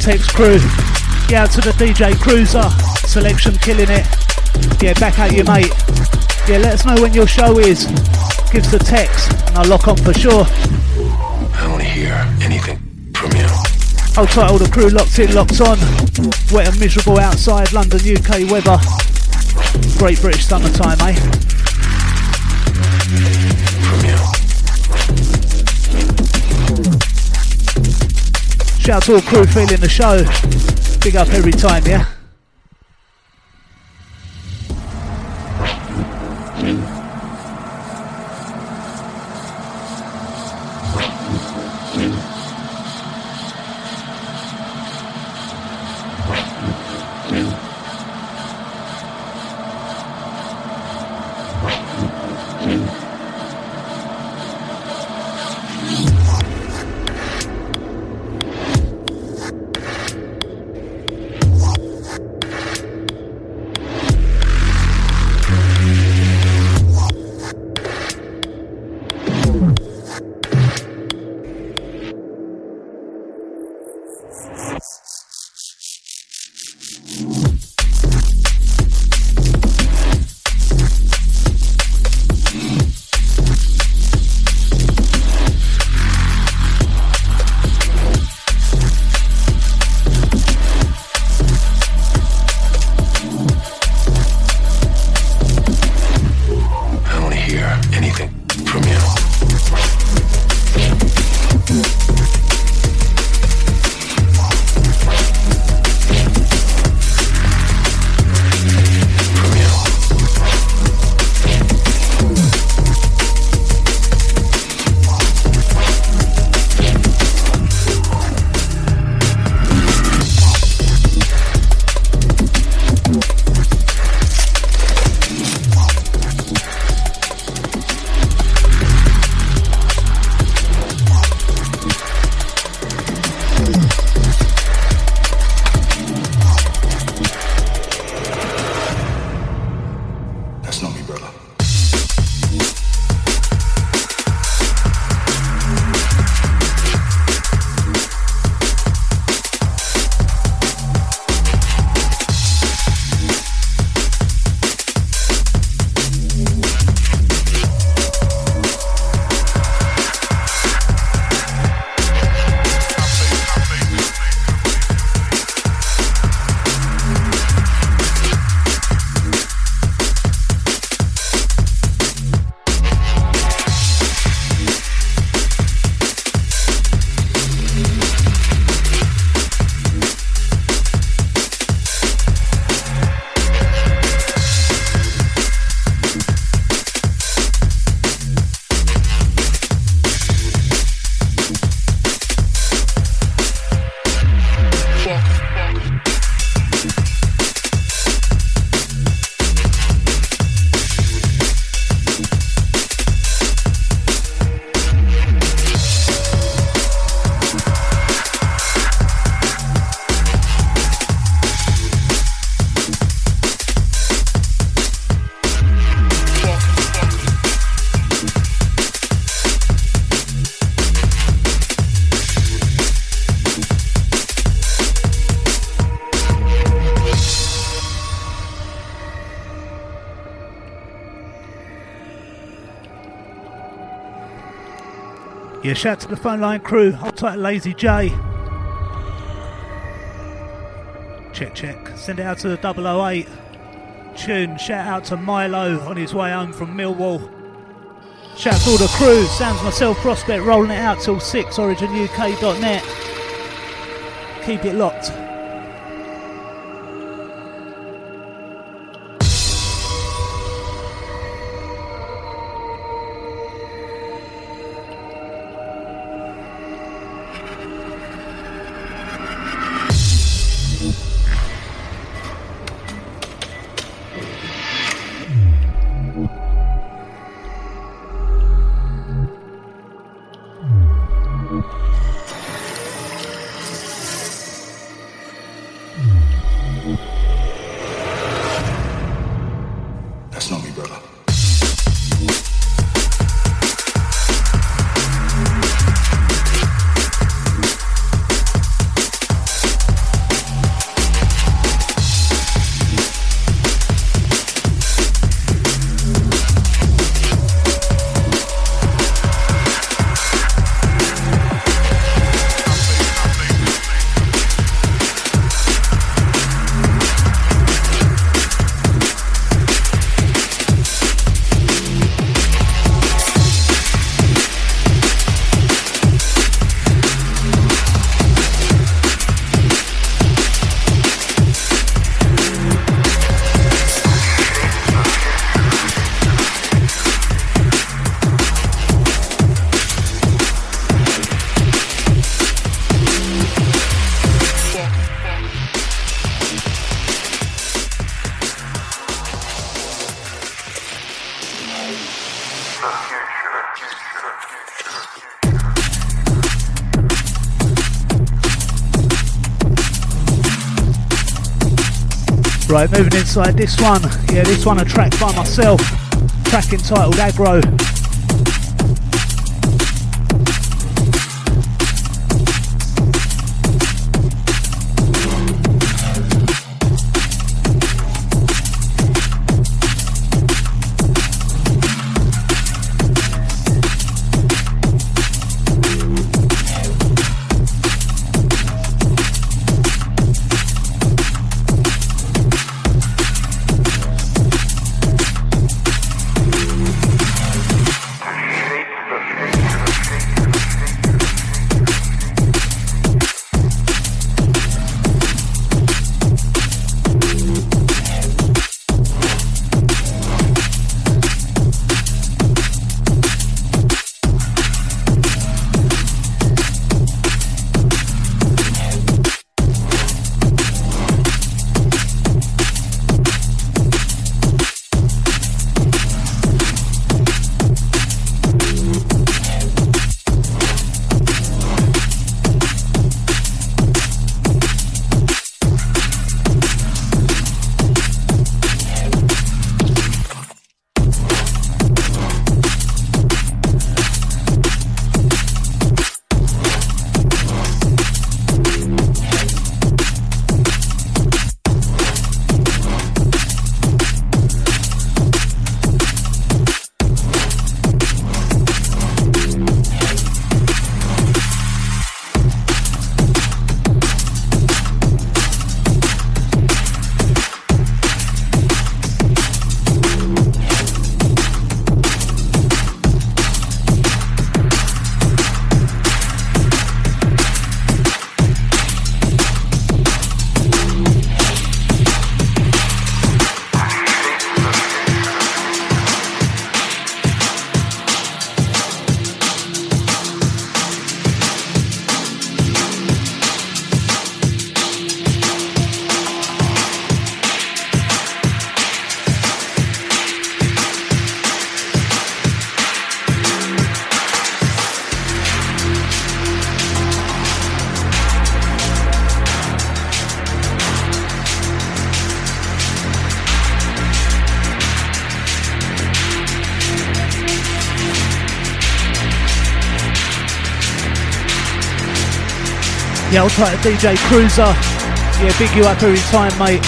I'll text crew. Yeah, to the DJ Cruiser. Selection killing it. Yeah, back at you, mate. Yeah, let us know when your show is. Give us a text and I'll lock on for sure. I want to hear anything from you. Hold tight, all the crew locked in, locked on. Wet and miserable outside London, UK weather. Great British summertime, eh? Shout out to all crew feeling the show. Big up every time, yeah? Yeah, shout to the phone line crew. Hold tight, Lazy J. Check, check. Send it out to the 008. Tune. Shout out to Milo on his way home from Millwall. Shout out to all the crew. Sounds myself, Prospect, rolling it out till 6, originuk.net. Keep it locked. Right, moving inside this one. Yeah, this one a track by myself. Track entitled Aggro. Yeah, I'll try to DJ Cruiser. Yeah, big you up every time, mate.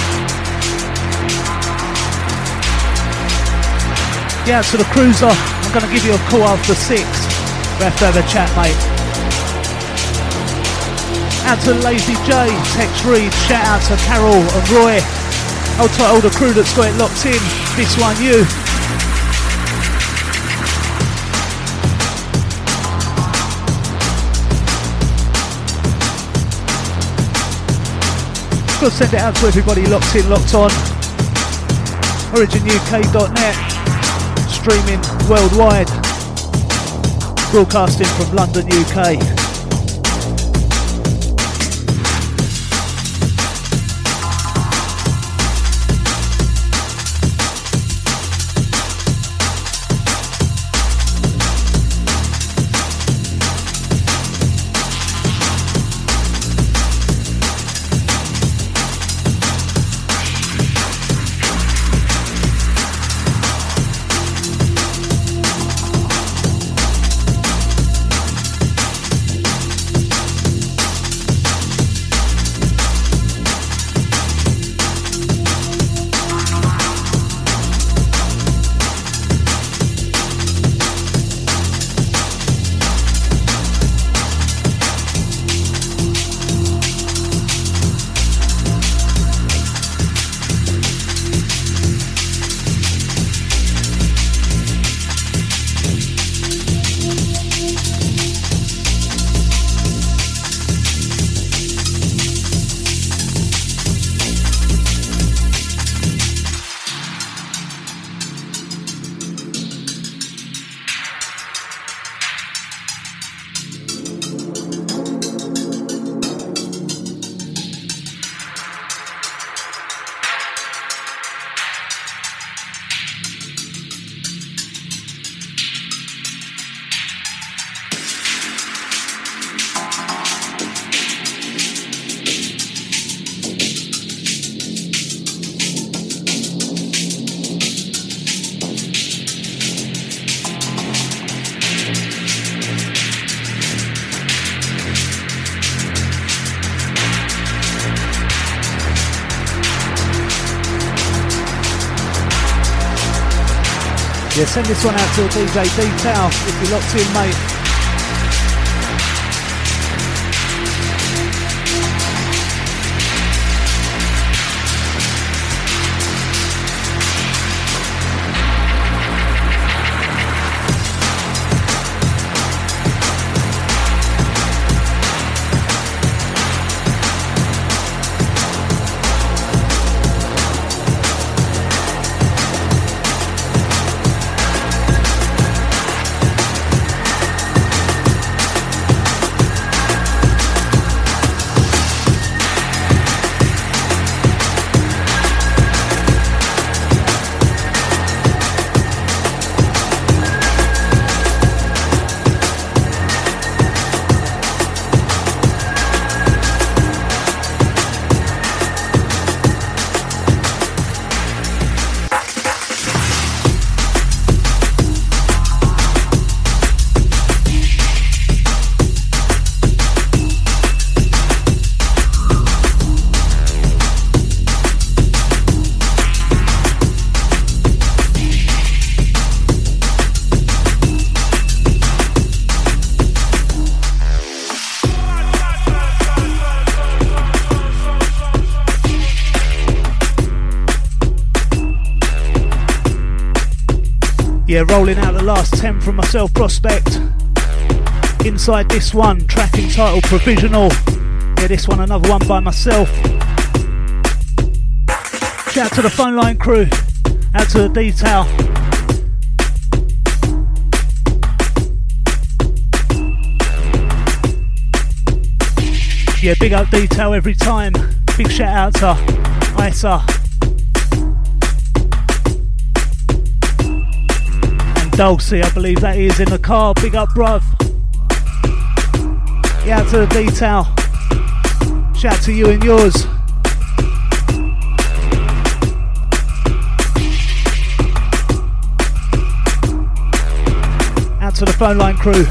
Yeah, to the Cruiser. I'm going to give you a call after six. We have to have a chat, mate. Out to Lazy J, Tex Reed, shout out to Carol and Roy. Hold tight all the crew that's got it locked in. This one, you. Got to send it out to everybody locked in, locked on. OriginUK.net, streaming worldwide, broadcasting from London, UK. Send this one out to a DJ Detail if you're locked in, mate. Rolling out the last 10 from myself, Prospect. Inside this one, track entitled Provisional. Yeah, this one, another one by myself. Shout out to the phone line crew, out to the detail. Yeah, big up detail every time. Big shout out to Isa. Dulcie, I believe that is in the car. Big up, bruv. Yeah, to the detail. Shout to you and yours. Out to the phone line crew.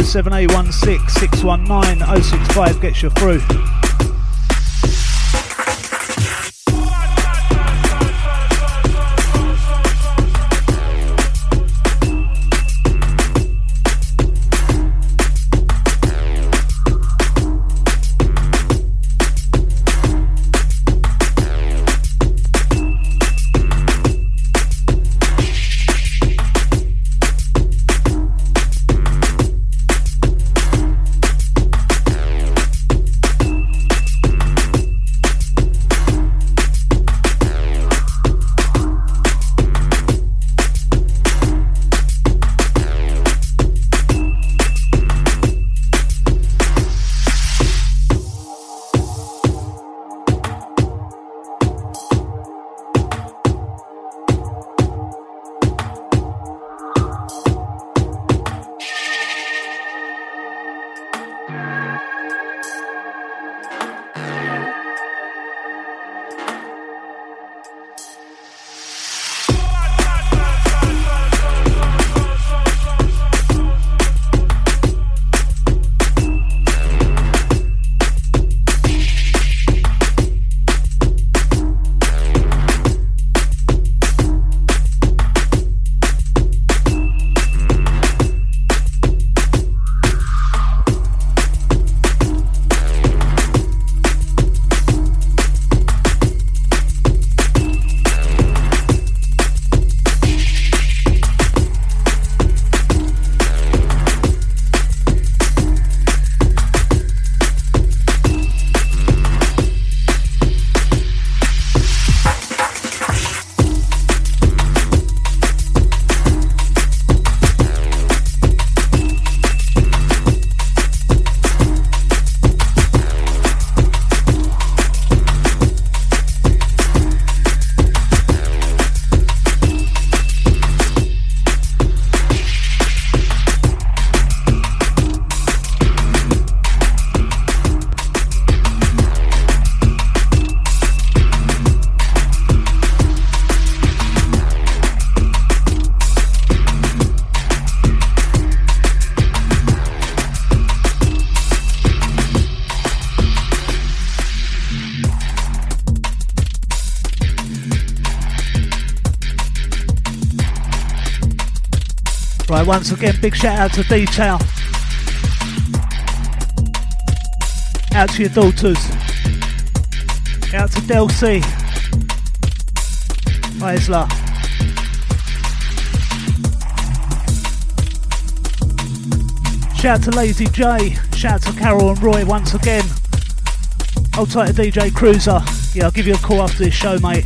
07816 619 065 gets you through. Once again, big shout out to Detail. Out to your daughters. Out to Delcy. Isla. Shout out to Lazy J. Shout out to Carol and Roy once again. Hold tight to DJ Cruiser. Yeah, I'll give you a call after this show, mate.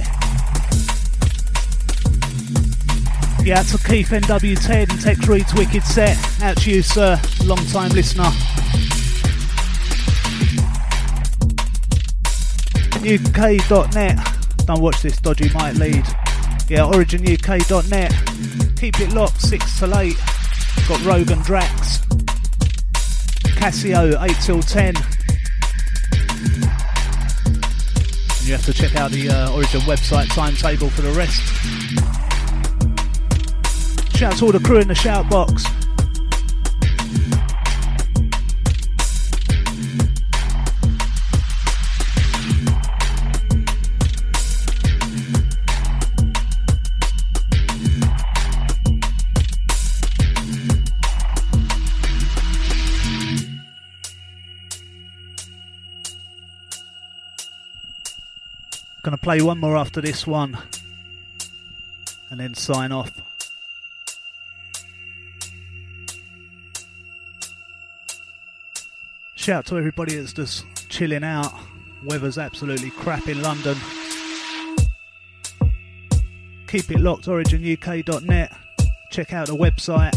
Yeah, out to Keith NW10, Tex Reed's Wicked Set. Out to you, sir, long time listener. UK.net. Don't watch this dodgy might lead. Yeah, OriginUK.net. Keep it locked, 6 till 8. Got Rogan Drax. Casio, 8 till 10. You have to check out the uh, Origin website timetable for the rest. Shout out to all the crew in the shout box. Gonna play one more after this one and then sign off. Shout to everybody that's just chilling out. Weather's absolutely crap in London. Keep it locked, originuk.net. Check out the website.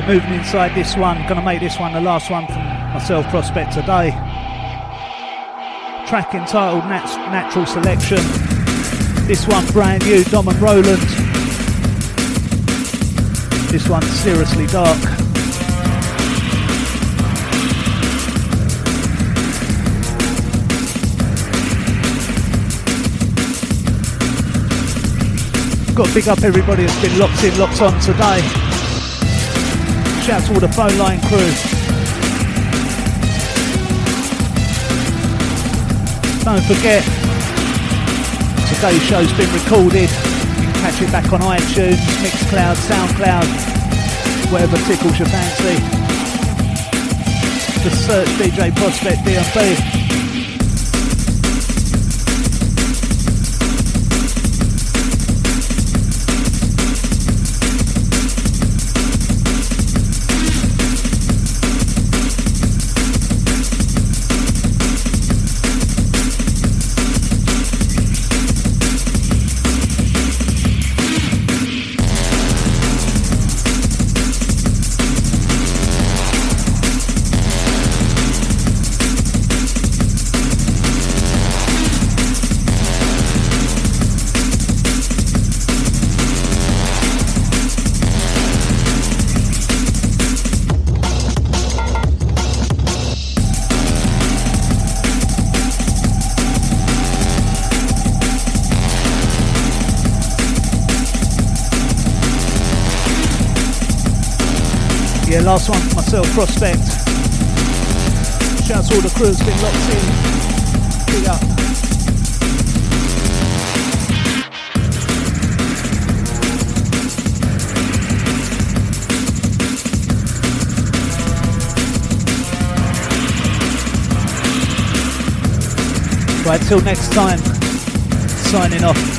Moving inside this one. Gonna make this one the last one from myself, Prospect, today. Track entitled Nat- Natural Selection. This one brand new, Dom and Roland. This one's seriously dark. Got to big up everybody that's been locked in, locked on today. Shout out to all the phone line crew. Don't forget, today's show's been recorded. You can catch it back on iTunes, Mixcloud, Soundcloud, whatever tickles your fancy. Just search DJ Prospect DNB. last one for myself, Prospect. Shouts to all the crew's been locked in. Big up. Right, till next time, signing off.